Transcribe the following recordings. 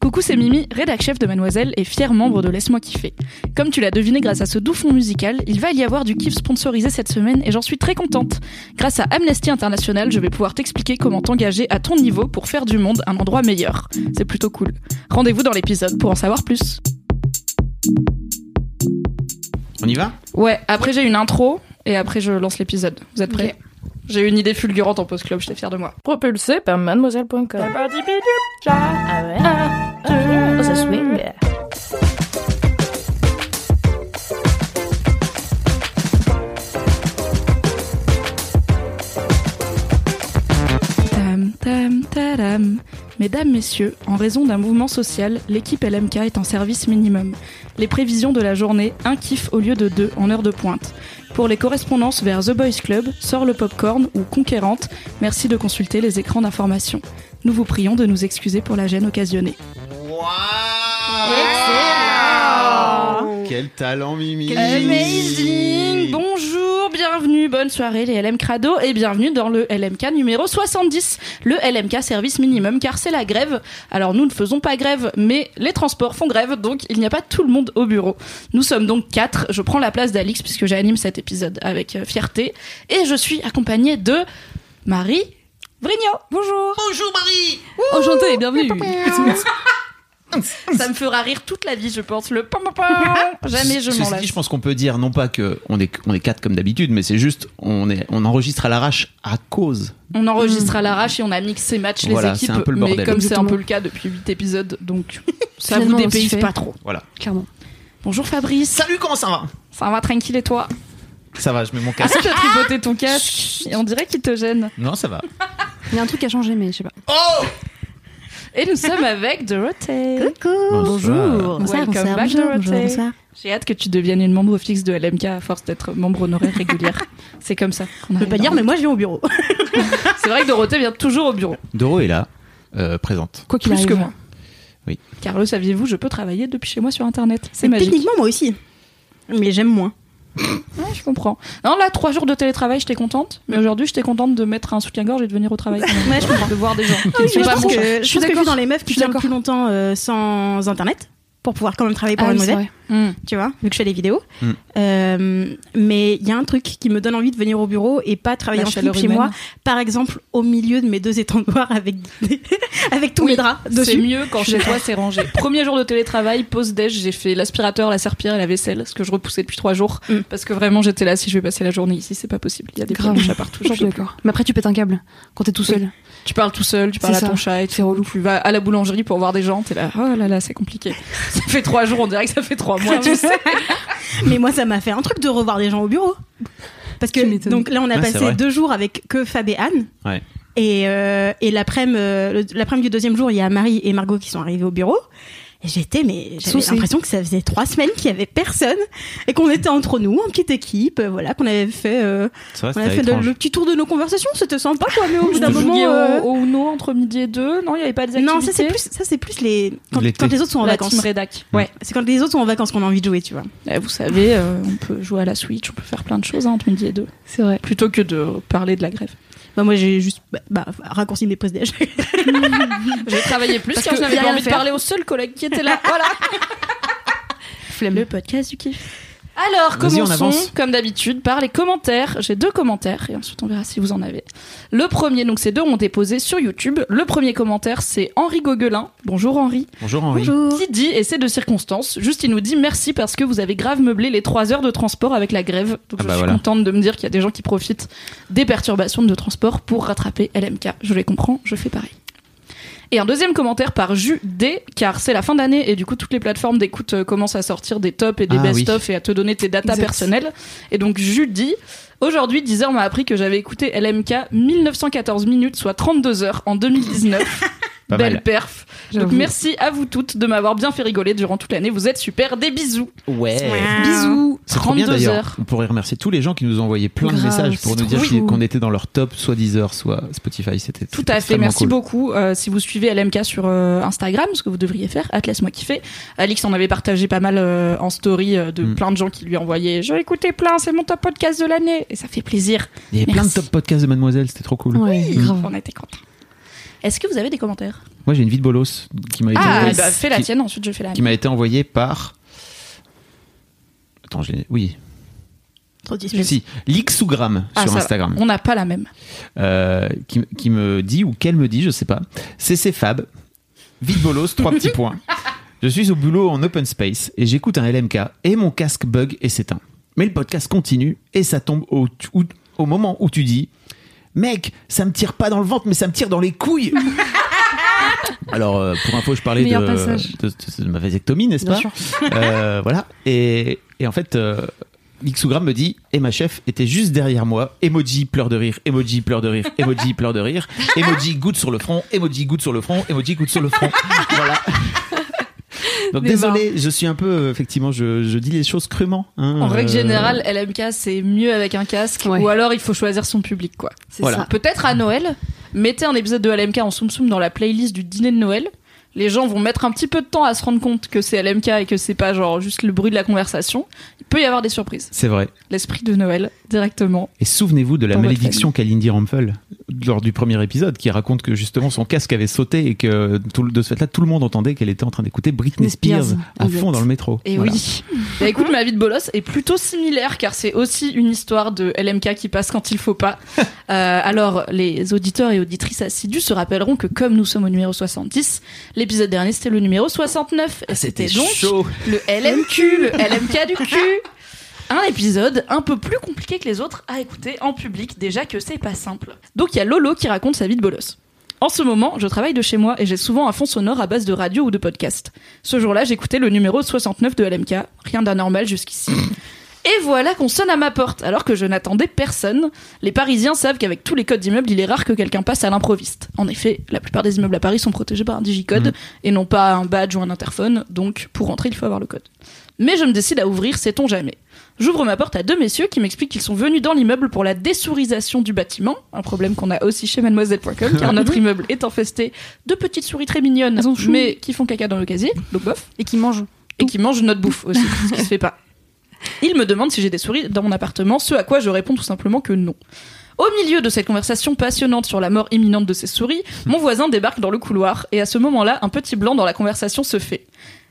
Coucou, c'est Mimi, rédac chef de Mademoiselle et fier membre de Laisse-moi kiffer. Comme tu l'as deviné grâce à ce doux fond musical, il va y avoir du kiff sponsorisé cette semaine et j'en suis très contente. Grâce à Amnesty International, je vais pouvoir t'expliquer comment t'engager à ton niveau pour faire du monde un endroit meilleur. C'est plutôt cool. Rendez-vous dans l'épisode pour en savoir plus. On y va? Ouais, après j'ai une intro et après je lance l'épisode. Vous êtes prêts? J'ai eu une idée fulgurante en post-club, j'étais fière de moi. Propulsé par mademoiselle.com. Ah ouais Oh, ça swing. Tam, tam, tadam. Mesdames, Messieurs, en raison d'un mouvement social, l'équipe LMK est en service minimum. Les prévisions de la journée, un kiff au lieu de deux en heure de pointe. Pour les correspondances vers The Boys Club, Sort le Popcorn ou Conquérante, merci de consulter les écrans d'information. Nous vous prions de nous excuser pour la gêne occasionnée. Quel talent, Mimi Amazing Bonjour, bienvenue, bonne soirée les LM Crado et bienvenue dans le LMK numéro 70, le LMK service minimum car c'est la grève. Alors nous ne faisons pas grève mais les transports font grève donc il n'y a pas tout le monde au bureau. Nous sommes donc quatre, je prends la place d'Alix puisque j'anime cet épisode avec euh, fierté et je suis accompagnée de Marie Vrigno. Bonjour. Bonjour, Marie Enchantée et bienvenue. Ça me fera rire toute la vie je pense, le pam pam pam. Jamais je m'en dit, lasse. je pense qu'on peut dire, non pas que on est, on est quatre comme d'habitude, mais c'est juste, on, est, on enregistre à l'arrache à cause. On enregistre à l'arrache et on a mixé match les Voilà, équipes. c'est un peu le mais bordel. comme c'est un peu le cas depuis 8 épisodes, donc ça vous dépayse pas trop. Voilà. Clairement. Bonjour Fabrice. Salut, comment ça va? Ça va tranquille et toi? Ça va, je mets mon Est-ce casque. que t'as tripoté ton casque Et on dirait qu'il te gêne. Non, ça va. Il y a un truc à changer, mais je sais pas. Oh Et nous sommes avec Dorothée. Bonjour. Welcome back Dorothée. J'ai hâte que tu deviennes une membre fixe de LMK à force d'être membre honoraire régulière. c'est comme ça. qu'on Je peux arrive pas dire, mais moi je viens au bureau. C'est vrai que Dorothée vient toujours au bureau. Doro est là, euh, présente. Quoi qu'il Plus arrive. que moi. Oui. Car le saviez-vous, je peux travailler depuis chez moi sur internet. C'est magique. Techniquement, moi aussi. Mais j'aime moins. Ouais, je comprends. Non, là, trois jours de télétravail, j'étais contente. Mais aujourd'hui, j'étais contente de mettre un soutien-gorge et de venir au travail. Ouais, je comprends. De voir des gens. qui Oui, je pense que, je suis d'accord. dans les meufs Je qui d'accord. plus longtemps euh, sans internet pour pouvoir quand même travailler pour Ah oui, c'est. Hmm. tu vois, vu que je fais des vidéos. Mm. Euh, mais il y a un truc qui me donne envie de venir au bureau et pas travailler La en slip chez moi. Par exemple, au milieu de mes deux étendoirs avec, avec tous Oui, mes draps C'est dessus. mieux quand chez toi c'est rangé. Premier jour de télétravail, pause déj, j'ai fait l'aspirateur, la serpillère et la vaisselle, ce que je repoussais depuis trois jours. Mm. Parce que vraiment, j'étais là, si je vais passer la journée ici, c'est pas possible. Il y a des petits chats partout. Je suis d'accord. Mais après, tu pètes un câble quand t'es tout seul. Tu parles tout seul, tu parles à C'est ton chat et C'est tout. relou. Tu vas à la boulangerie pour voir des gens, t'es là, oh là là, c'est compliqué. ça fait trois jours, on dirait que ça fait trois mois, tu sais. Mais moi, ça m'a fait un truc de revoir des gens au bureau. Parce que donc là, on a Ouais, passé deux jours avec que Fab et Anne. Ouais. Et, euh, et l'après-midi, euh, l'après-midi du deuxième jour, il y a Marie et Margot qui sont arrivés au bureau. Et j'étais, mais j'avais l'impression que ça faisait trois semaines qu'il y avait personne et qu'on était entre nous, en petite équipe, euh, voilà, qu'on avait fait, euh, on avait fait le petit tour de nos conversations. C'était sympa, quoi. Mais au bout d'un moment, euh, au, au Uno entre midi et deux, non, il y avait pas des activités. non, ça c'est plus, ça c'est plus les quand, quand les autres sont en la vacances. team rédac. Ouais, c'est quand les autres sont en vacances qu'on a envie de jouer, tu vois. Eh, Vous savez, euh, on peut jouer à la Switch, on peut faire plein de choses hein, entre midi et deux. C'est vrai. Plutôt que de parler de la grève. Bah, moi, j'ai juste bah, bah, raccourci mes pauses déj. J'ai travaillé plus Parce car que j'avais envie de parler au seul collègue qui était là. Voilà. Flemme. Le podcast du kiff. Alors, commençons, comme d'habitude, par les commentaires. J'ai deux commentaires, et ensuite on verra si vous en avez. Le premier, donc ces deux ont été posés sur YouTube. Le premier commentaire, c'est Henri Gauguelin. Bonjour Henri. Bonjour Henri. Qui dit, et c'est de circonstance, juste il nous dit merci parce que vous avez grave meublé les trois heures de transport avec la grève. Donc Ah je bah suis voilà. contente de me dire qu'il y a des gens qui profitent des perturbations de transport pour rattraper LMK. Je les comprends, je fais pareil. Et un deuxième commentaire par Jus D, car c'est la fin d'année et du coup toutes les plateformes d'écoute euh, commencent à sortir des tops et des Ah best-of et à te donner tes datas Exact. personnelles. Et donc Jus dit Aujourd'hui, Deezer m'a appris que j'avais écouté LMK 1914 minutes, soit 32 heures en 2019. Pas Belle mal. perf. Donc merci à vous toutes de m'avoir bien fait rigoler durant toute l'année. Vous êtes super. Des bisous. Ouais. Bisous. C'est trop bien 32 d'ailleurs. heures. On pourrait remercier tous les gens qui nous ont envoyé plein de messages pour nous dire qu'on était dans leur top, soit Deezer, soit Spotify. C'était Tout à fait. Merci cool. beaucoup. Euh, si vous suivez LMK sur euh, Instagram, ce que vous devriez faire, Atlas moi kiffer. Alix en avait partagé pas mal euh, en story euh, de Mm. plein de gens qui lui envoyaient. J'ai écouté plein, c'est mon top podcast de l'année. Et ça fait plaisir. Il y avait plein de top podcasts de Mademoiselle, c'était trop cool. Ouais, grave. On a été contents. Est-ce que vous avez des commentaires? Moi j'ai une vie de bolos qui m'a été, Ah, envoyée- bah, fais la qui- tienne, ensuite je fais la qui m'a été envoyée par. Attends, je l'ai- oui. Trop. Si, Lixougram Ah, sur va. Instagram. On n'a pas la même. euh, qui, qui me dit, ou qu'elle me dit, je sais pas, CC Fab, vite bolos, trois petits points. Je suis au boulot en open space et j'écoute un LMK et mon casque bug et s'éteint. Mais le podcast continue et ça tombe au, au, au moment où tu dis Mec, ça me tire pas dans le ventre, mais ça me tire dans les couilles Alors, euh, pour info, je parlais de, de, de- de ma vasectomie, n'est-ce Bien pas sûr. Euh, Voilà. Et, et en fait, euh, Lixougram me dit Et ma chef était juste derrière moi. Emoji pleure de rire, emoji pleure de rire, emoji pleure de rire, emoji goutte sur le front, emoji goutte sur le front, emoji goutte sur le front. voilà. Donc Mais désolé, je suis un peu euh, effectivement, je, je dis les choses crûment. hein, En règle euh, générale, LMK c'est mieux avec un casque Ouais. ou alors il faut choisir son public quoi. C'est Voilà. ça. Peut-être à Noël, mettez un épisode de LMK en soum soum dans la playlist du dîner de Noël. Les gens vont mettre un petit peu de temps à se rendre compte que c'est LMK et que c'est pas genre juste le bruit de la conversation. Il peut y avoir des surprises. C'est vrai. L'esprit de Noël directement. Et souvenez-vous de la malédiction qu'a Lindy Rumpel lors du premier épisode, qui raconte que justement son casque avait sauté et que tout, le- de ce fait-là, tout le monde entendait qu'elle était en train d'écouter Britney Spears, Spears à fond dans le métro. Et Voilà. oui. Bah, écoute, ma vie de bolos est plutôt similaire car c'est aussi une histoire de LMK qui passe quand il faut pas. Euh, alors, les auditeurs et auditrices assidus se rappelleront que comme nous sommes au numéro 70, l'épisode dernier c'était le numéro 69. Et c'était donc Ah, chaud. le LMQ, le LMK du cul. Un épisode un peu plus compliqué que les autres à écouter en public, déjà que c'est pas simple. Donc il y a Lolo qui raconte sa vie de bolos. En ce moment, je travaille de chez moi et j'ai souvent un fond sonore à base de radio ou de podcast. Ce jour-là, j'écoutais le numéro 69 de LMK, rien d'anormal jusqu'ici. Et voilà qu'on sonne à ma porte, alors que je n'attendais personne. Les Parisiens savent qu'avec tous les codes d'immeubles, il est rare que quelqu'un passe à l'improviste. En effet, la plupart des immeubles à Paris sont protégés par un digicode Mhm. et non pas un badge ou un interphone, donc pour rentrer, il faut avoir le code. Mais je me décide à ouvrir, sait-on jamais. J'ouvre ma porte à deux messieurs qui m'expliquent qu'ils sont venus dans l'immeuble pour la dessourisation du bâtiment, un problème qu'on a aussi chez mademoiselle.com, car notre immeuble est infesté de petites souris très mignonnes, mais qui font caca dans le casier, donc bof Et qui mange. et qui mangent notre bouffe aussi, ce qui se fait pas. Il me demande si j'ai des souris dans mon appartement, ce à quoi je réponds tout simplement que non. Au milieu de cette conversation passionnante sur la mort imminente de ces souris, mon voisin débarque dans le couloir et à ce moment-là, un petit blanc dans la conversation se fait.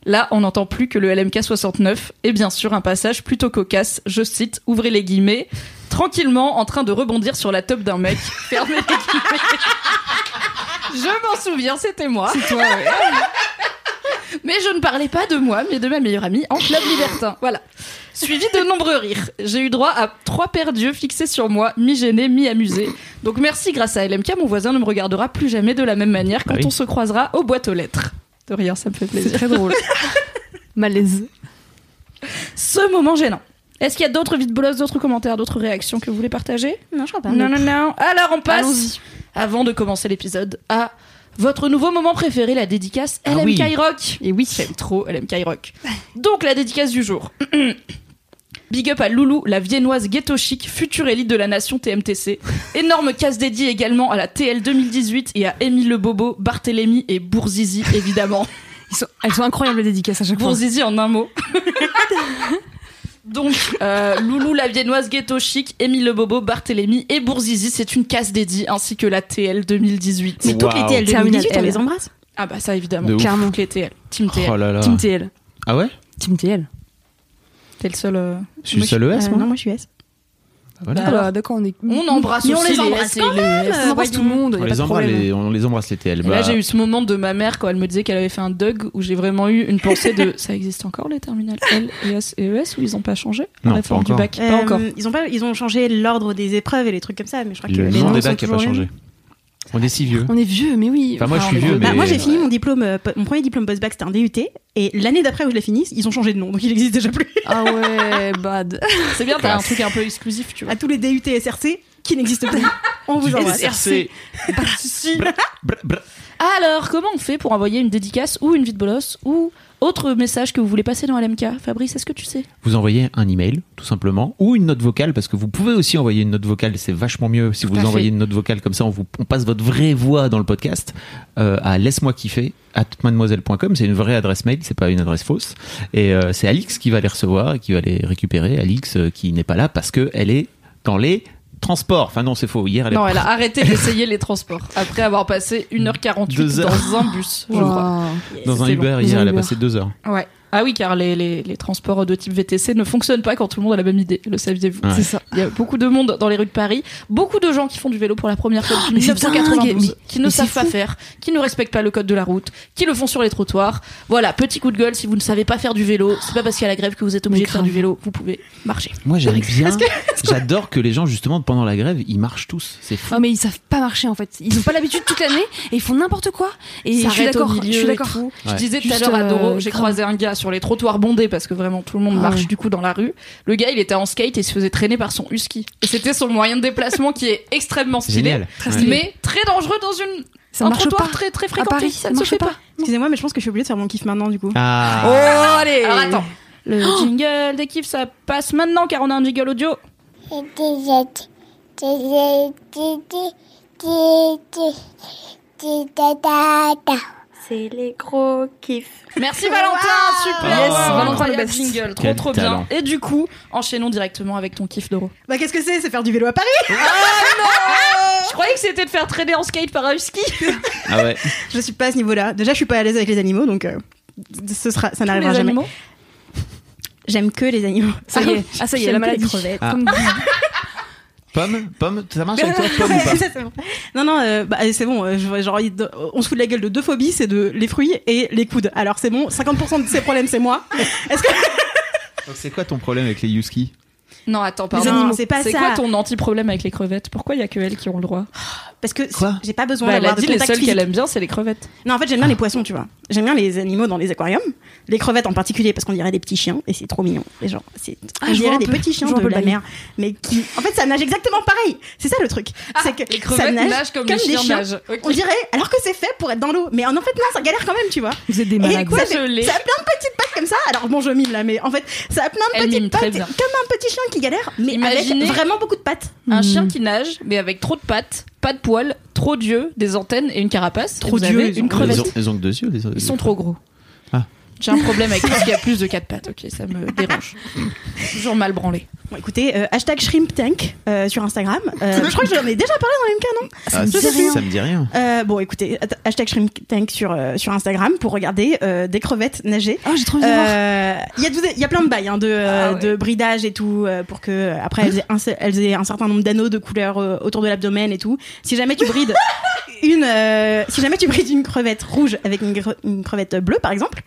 Là, on n'entend plus que le LMK 69 et bien sûr un passage plutôt cocasse, je cite, ouvrez les guillemets, tranquillement en train de rebondir sur la top d'un mec, fermez les guillemets. Je m'en souviens, c'était moi. Mais je ne parlais pas de moi, mais de ma meilleure amie en club libertin. Voilà. Suivi de nombreux rires. J'ai eu droit à trois paires d'yeux fixés sur moi, mi-gênés, mi-amusés. Donc merci, grâce à LMK, mon voisin ne me regardera plus jamais de la même manière quand Ah oui. on se croisera aux boîtes aux lettres. De rien, ça me fait C'est plaisir. très drôle. Malaise. Ce moment gênant. Est-ce qu'il y a d'autres vides bolosses, d'autres commentaires, d'autres réactions que vous voulez partager? Non, je crois pas. Non, non, non. Alors on passe, avant de commencer l'épisode, à votre nouveau moment préféré, la dédicace Ah LMK oui. Rock. Et oui. J'aime trop LMK Rock. Donc la dédicace du jour. Big up à Loulou, la viennoise ghetto chic, future élite de la nation TMTC. Énorme casse dédiée également à la TL 2018 et à Émile Le Bobo, Barthélémy et Bourzizi, évidemment. Ils sont- elles sont incroyables les dédicaces à chaque fois. Bourzizi en un mot. Donc, euh, Loulou, la viennoise ghetto chic, Émile Le Bobo, Barthélémy et Bourzizi, c'est une casse dédiée ainsi que la TL 2018. Mais toutes les. TL Terminal 2018, on les embrasse? Ah bah ça évidemment. Clairement. Toutes les TL. Team TL. Oh là là. Team TL. Ah ouais? Team TL. T'es le seul. euh, Je suis seul ES, Euh, moi. non, moi je suis S. Voilà. Alors, Ah, d'accord, on est. On embrasse Mais on aussi les embrasse S et quand S. On embrasse tout le monde. On a pas les, embrasse, les, on les embrasse les TL. Bah, là, j'ai eu ce moment de ma mère quand elle me disait qu'elle avait fait un Doug où j'ai vraiment eu une pensée de ça existe encore les terminales L, et S et ES ou ils ont pas changé la Non, réforme pas du encore. bac? Pas Euh, encore. Ils ont pas, ils ont changé l'ordre des épreuves et les trucs comme ça, mais je crois que le les nom noms des bacs n'a pas les changé. On est si vieux. On est vieux, mais oui. Enfin, moi, je suis vieux, mais. Bah, moi j'ai fini mon diplôme, euh, mon premier diplôme post-bac c'était un DUT, et l'année d'après où je l'ai fini, ils ont changé de nom, donc il existe déjà plus. Ah ouais, bad. C'est bien, t'as un truc un peu exclusif, tu vois. À tous les DUT SRC qui n'existent plus. On vous embrasse. SRC. Alors, comment on fait pour envoyer une dédicace ou une vie de bolos ou autre message que vous voulez passer dans LMK Fabrice, est-ce que tu sais? Vous envoyez un email, tout simplement, ou une note vocale, parce que vous pouvez aussi envoyer une note vocale, c'est vachement mieux si vous envoyez fait. une note vocale, comme ça on, vous, on passe votre vraie voix dans le podcast, euh, à laisse-moi kiffer, at mademoiselle.com, c'est une vraie adresse mail, c'est pas une adresse fausse, et euh, c'est Alix qui va les recevoir et qui va les récupérer, Alix euh, qui n'est pas là parce qu'elle est dans les transports, enfin non c'est faux, hier elle est Non, elle a arrêté d'essayer les transports après avoir passé 1h48 Deux heures. dans un bus, je crois. dans un c'était Uber long. hier, elle a passé deux heures. Ouais. Ah oui, car les, les, les transports de type VTC ne fonctionnent pas quand tout le monde a la même idée, le saviez-vous Ouais. C'est ça. Il y a beaucoup de monde dans les rues de Paris, beaucoup de gens qui font du vélo pour la première fois depuis mais c'est 1992, dingue, mais- qui ne savent pas faire, qui ne respectent pas le code de la route, qui le font sur les trottoirs. Voilà, petit coup de gueule, si vous ne savez pas faire du vélo, c'est pas parce qu'il y a la grève que vous êtes obligé de faire du vélo, vous pouvez marcher. Moi j'aime bien, j'adore que les gens justement pendant la grève, ils marchent tous, c'est fou. Ah mais ils savent pas marcher en fait. Ils ont pas l'habitude toute l'année et ils font n'importe quoi. Et je suis d'accord. milieu Je suis d'accord. Je disais tout à l'heure à Doro, euh, j'ai croisé un gars sur les trottoirs bondés parce que vraiment tout le monde Ah marche ouais. du coup dans la rue. Le gars, il était en skate et se faisait traîner par son husky. Et c'était son moyen de déplacement qui est extrêmement stylé, génial. Très Ouais. stylé. mais très dangereux dans une Ça un marche trottoir pas. très très À fréquenté. Paris, ça ça ne se marche fait pas. pas. Excusez-moi, mais je pense que je suis obligée de faire mon kiff maintenant du coup. Ah. Oh allez. Alors attends, le jingle des kiffs ça passe maintenant car on a un jingle audio. C'est les gros kiffs. Merci Valentin, super. Yes, Valentin Valentin, le best. jingle, trop Quel trop talent. bien. Et du coup, enchaînons directement avec ton kiff Doro. Bah qu'est-ce que c'est? C'est faire du vélo à Paris Je croyais que c'était de faire traîner en skate par un husky. Ah ouais. Je suis pas à ce niveau-là. Déjà, je suis pas à l'aise avec les animaux, donc euh, ce sera, ça n'arrivera Les jamais. animaux? J'aime que les animaux. Ça y est. Ah ça y est, la maladie. crevettes. Ah. Comme Pomme, pomme, ça marche avec toi, pomme ou pas. Non, non, euh, bah, c'est bon. euh, je- genre, il- on se fout de la gueule de deux phobies, c'est de les fruits et les coudes. Alors c'est bon, 50% de ces problèmes, c'est moi. Est-ce que Donc c'est quoi ton problème avec les Yuski? Non, attends, pardon. Les animaux, c'est pas ça. quoi ton anti-problème avec les crevettes? Pourquoi il y a que elles qui ont le droit? Parce que Quoi? j'ai pas besoin Bah, Elle a d'avoir de dit les seules qu'elle aime bien, c'est les crevettes. Non, en fait, j'aime bien les poissons, tu vois. J'aime bien les animaux dans les aquariums. Les crevettes en particulier, parce qu'on dirait des petits chiens, et c'est trop mignon. Les gens, c'est, Ah, on dirait des peu. petits chiens de la mer. Mais qui, en fait, ça nage exactement pareil. C'est ça le truc. c'est que Les ça crevettes nage nagent comme, comme les des chiens, nagent. Ok. On dirait, alors que c'est fait pour être dans l'eau. Mais en fait, non, ça galère quand même, tu vois. Vous êtes des quoi, Ça, c'est- ça a plein de petites pattes comme ça. Alors bon, je mime là, mais en fait, ça a plein de Elle mime petites très pattes, bien. comme un petit chien qui galère, mais Imaginez- avec vraiment beaucoup de pattes. Un Hmm. chien qui nage, mais avec trop de pattes, pas de poils, trop d'yeux, des antennes et une carapace. Trop d'yeux, une crevette. Ils ont, ils ont que deux yeux. Les, Ils sont trop gros. Ah. J'ai un problème avec tout ce qui a plus de quatre pattes, ok, ça me dérange. Toujours mal branlé. Bon, écoutez, euh, hashtag Shrimp Tank euh, sur Instagram. Euh, je crois que j'en ai déjà parlé dans l'MK, non Ah, me dit ça, rien. ça me dit rien. Euh, bon, écoutez, hashtag Shrimp Tank sur, euh, sur Instagram pour regarder euh, des crevettes nager. Oh, j'ai trop envie de voir. Il y, a tout- il y a plein de bails hein, de, euh, Ah ouais. de bridage et tout euh, pour que après elles aient, un, elles aient un certain nombre d'anneaux de couleurs euh, autour de l'abdomen et tout. Si jamais tu brides une, euh, si jamais tu brides une crevette rouge avec une crevette bleue par exemple,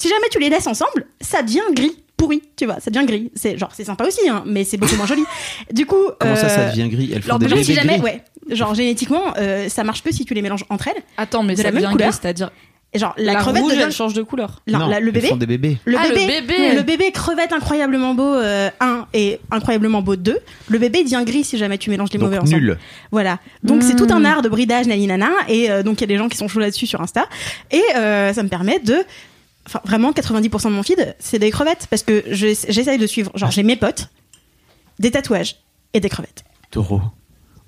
si jamais tu les laisses ensemble, ça devient gris pourri, tu vois, ça devient gris. C'est genre c'est sympa aussi, hein, mais c'est beaucoup moins joli. Du coup, Comment ça, ça euh, devient gris? Elles font alors, des bébés si jamais, gris ouais, genre génétiquement, euh, ça marche que si tu les mélanges entre elles. Attends, mais De ça la même devient couleur gris, c'est-à-dire genre la, la, crevette rouge, devient elle change de couleur. non, Non, la- le bébé font des bébés. le Ah, le bébé, bébé. le bébé crevette incroyablement beau euh, 1 et incroyablement beau 2. Le bébé devient gris si jamais tu mélanges les mauvais Donc ensemble. nul. Voilà. Donc c'est tout un art de bridage nani nana et euh, donc il y a des gens qui sont chauds là-dessus sur Insta et euh, ça me permet de enfin vraiment 90% de mon feed c'est des crevettes parce que je- j'essaye de suivre genre j'ai mes potes des tatouages et des crevettes. Taureau.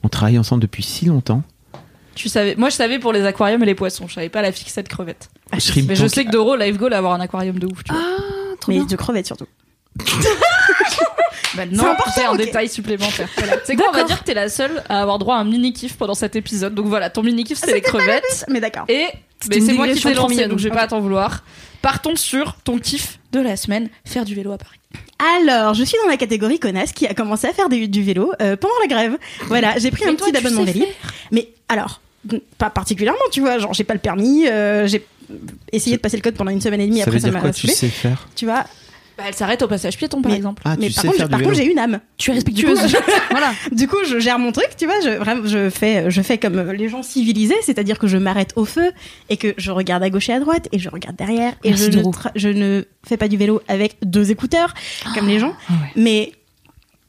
On travaille ensemble depuis si longtemps. Tu savais, moi je savais pour les aquariums et les poissons, je savais pas la fixette crevette. Shrimp Mais je sais que Doro, Live Goal, a avoir un aquarium de ouf, tu vois. Ah, trop Mais bien. de crevettes surtout. Bah, non, c'est un détail supplémentaire. Voilà. C'est quoi, on va dire que t'es la seule à avoir droit à un mini kiff pendant cet épisode. Donc voilà, ton mini kiff c'est les crevettes. Mais d'accord. Et mais c'est moi qui t'ai lancé, donc je vais pas t'en vouloir. Partons sur ton kiff de la semaine, faire du vélo à Paris. Alors, je suis dans la catégorie connasse qui a commencé à faire du, du vélo euh, pendant la grève. Voilà, j'ai pris un toi, petit abonnement Vélib. Mais alors, pas particulièrement, tu vois, genre j'ai pas le permis, euh, j'ai essayé de passer le code pendant une semaine et demie, Ça après veut ça m'a quoi Tu sais faire? Tu vois, Bah, elle s'arrête au passage piéton, par Mais- exemple. Ah, mais par contre, je- par du contre, j'ai une âme. Tu es respectueuse. voilà. Du coup, je gère mon truc, tu vois. Je, vraiment, je fais, je fais comme les gens civilisés, c'est-à-dire que je m'arrête au feu et que je regarde à gauche et à droite et je regarde derrière et Merci, je ne, je ne fais pas du vélo avec deux écouteurs comme les gens. Ah ouais. Mais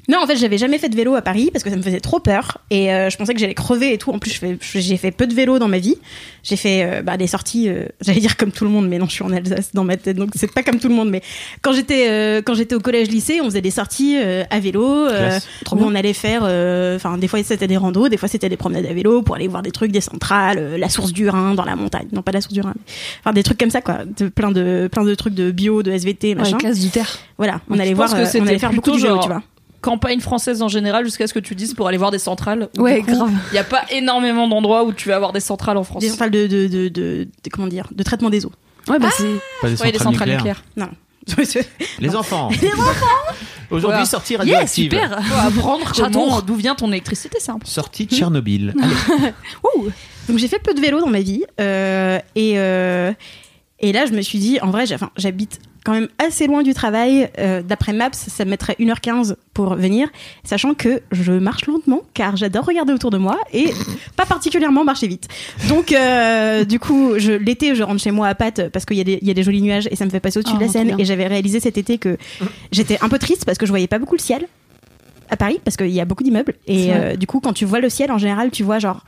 non, en fait, j'avais jamais fait de vélo à Paris parce que ça me faisait trop peur et euh, je pensais que j'allais crever et tout. En plus, j'ai fait peu de vélo dans ma vie. J'ai fait euh, bah, des sorties, euh, j'allais dire comme tout le monde, mais non, je suis en Alsace dans ma tête, donc c'est pas comme tout le monde. Mais quand j'étais euh, quand j'étais au collège-lycée, on faisait des sorties euh, à vélo euh, où on allait faire. euh, Enfin, des fois c'était des randos, des fois c'était des promenades à vélo pour aller voir des trucs, des centrales, euh, la source du Rhin dans la montagne. Non, pas la source du Rhin. Enfin, des trucs comme ça, quoi. De, plein de plein de trucs de bio, de SVT, Ouais, machin. classe du terre. Voilà, on allait pense voir, que on allait faire beaucoup de vélo, tu vois. Campagne française en général, jusqu'à ce que tu dises pour aller voir des centrales. Ouais, coup, grave. Il n'y a pas énormément d'endroits où tu vas avoir des centrales en France. Des centrales de, de, de, de- de- comment dire, de traitement des eaux. Ouais, bah c'est. Pas des Ouais, des centrales centrales nucléaires. nucléaires. Les enfants. Aujourd'hui, Voilà. sortie Yeah, radioactive. super. Faut apprendre comment, d'où vient ton électricité, c'est important. Sortie de Tchernobyl. Allez. Donc j'ai fait peu de vélo dans ma vie euh, et euh, et là je me suis dit en vrai j'habite quand même assez loin du travail euh, d'après Maps ça me mettrait 1h15 pour venir sachant que je marche lentement car j'adore regarder autour de moi et pas particulièrement marcher vite. Donc euh, du coup l'été je rentre chez moi à Pâtes parce qu'il y, a des- il y a des jolis nuages et ça me fait passer au-dessus Oh, de la trop Seine et j'avais réalisé cet été que j'étais un peu triste parce que je voyais pas beaucoup le ciel à Paris parce qu'il y a beaucoup d'immeubles. Et euh, du coup quand tu vois le ciel en général tu vois genre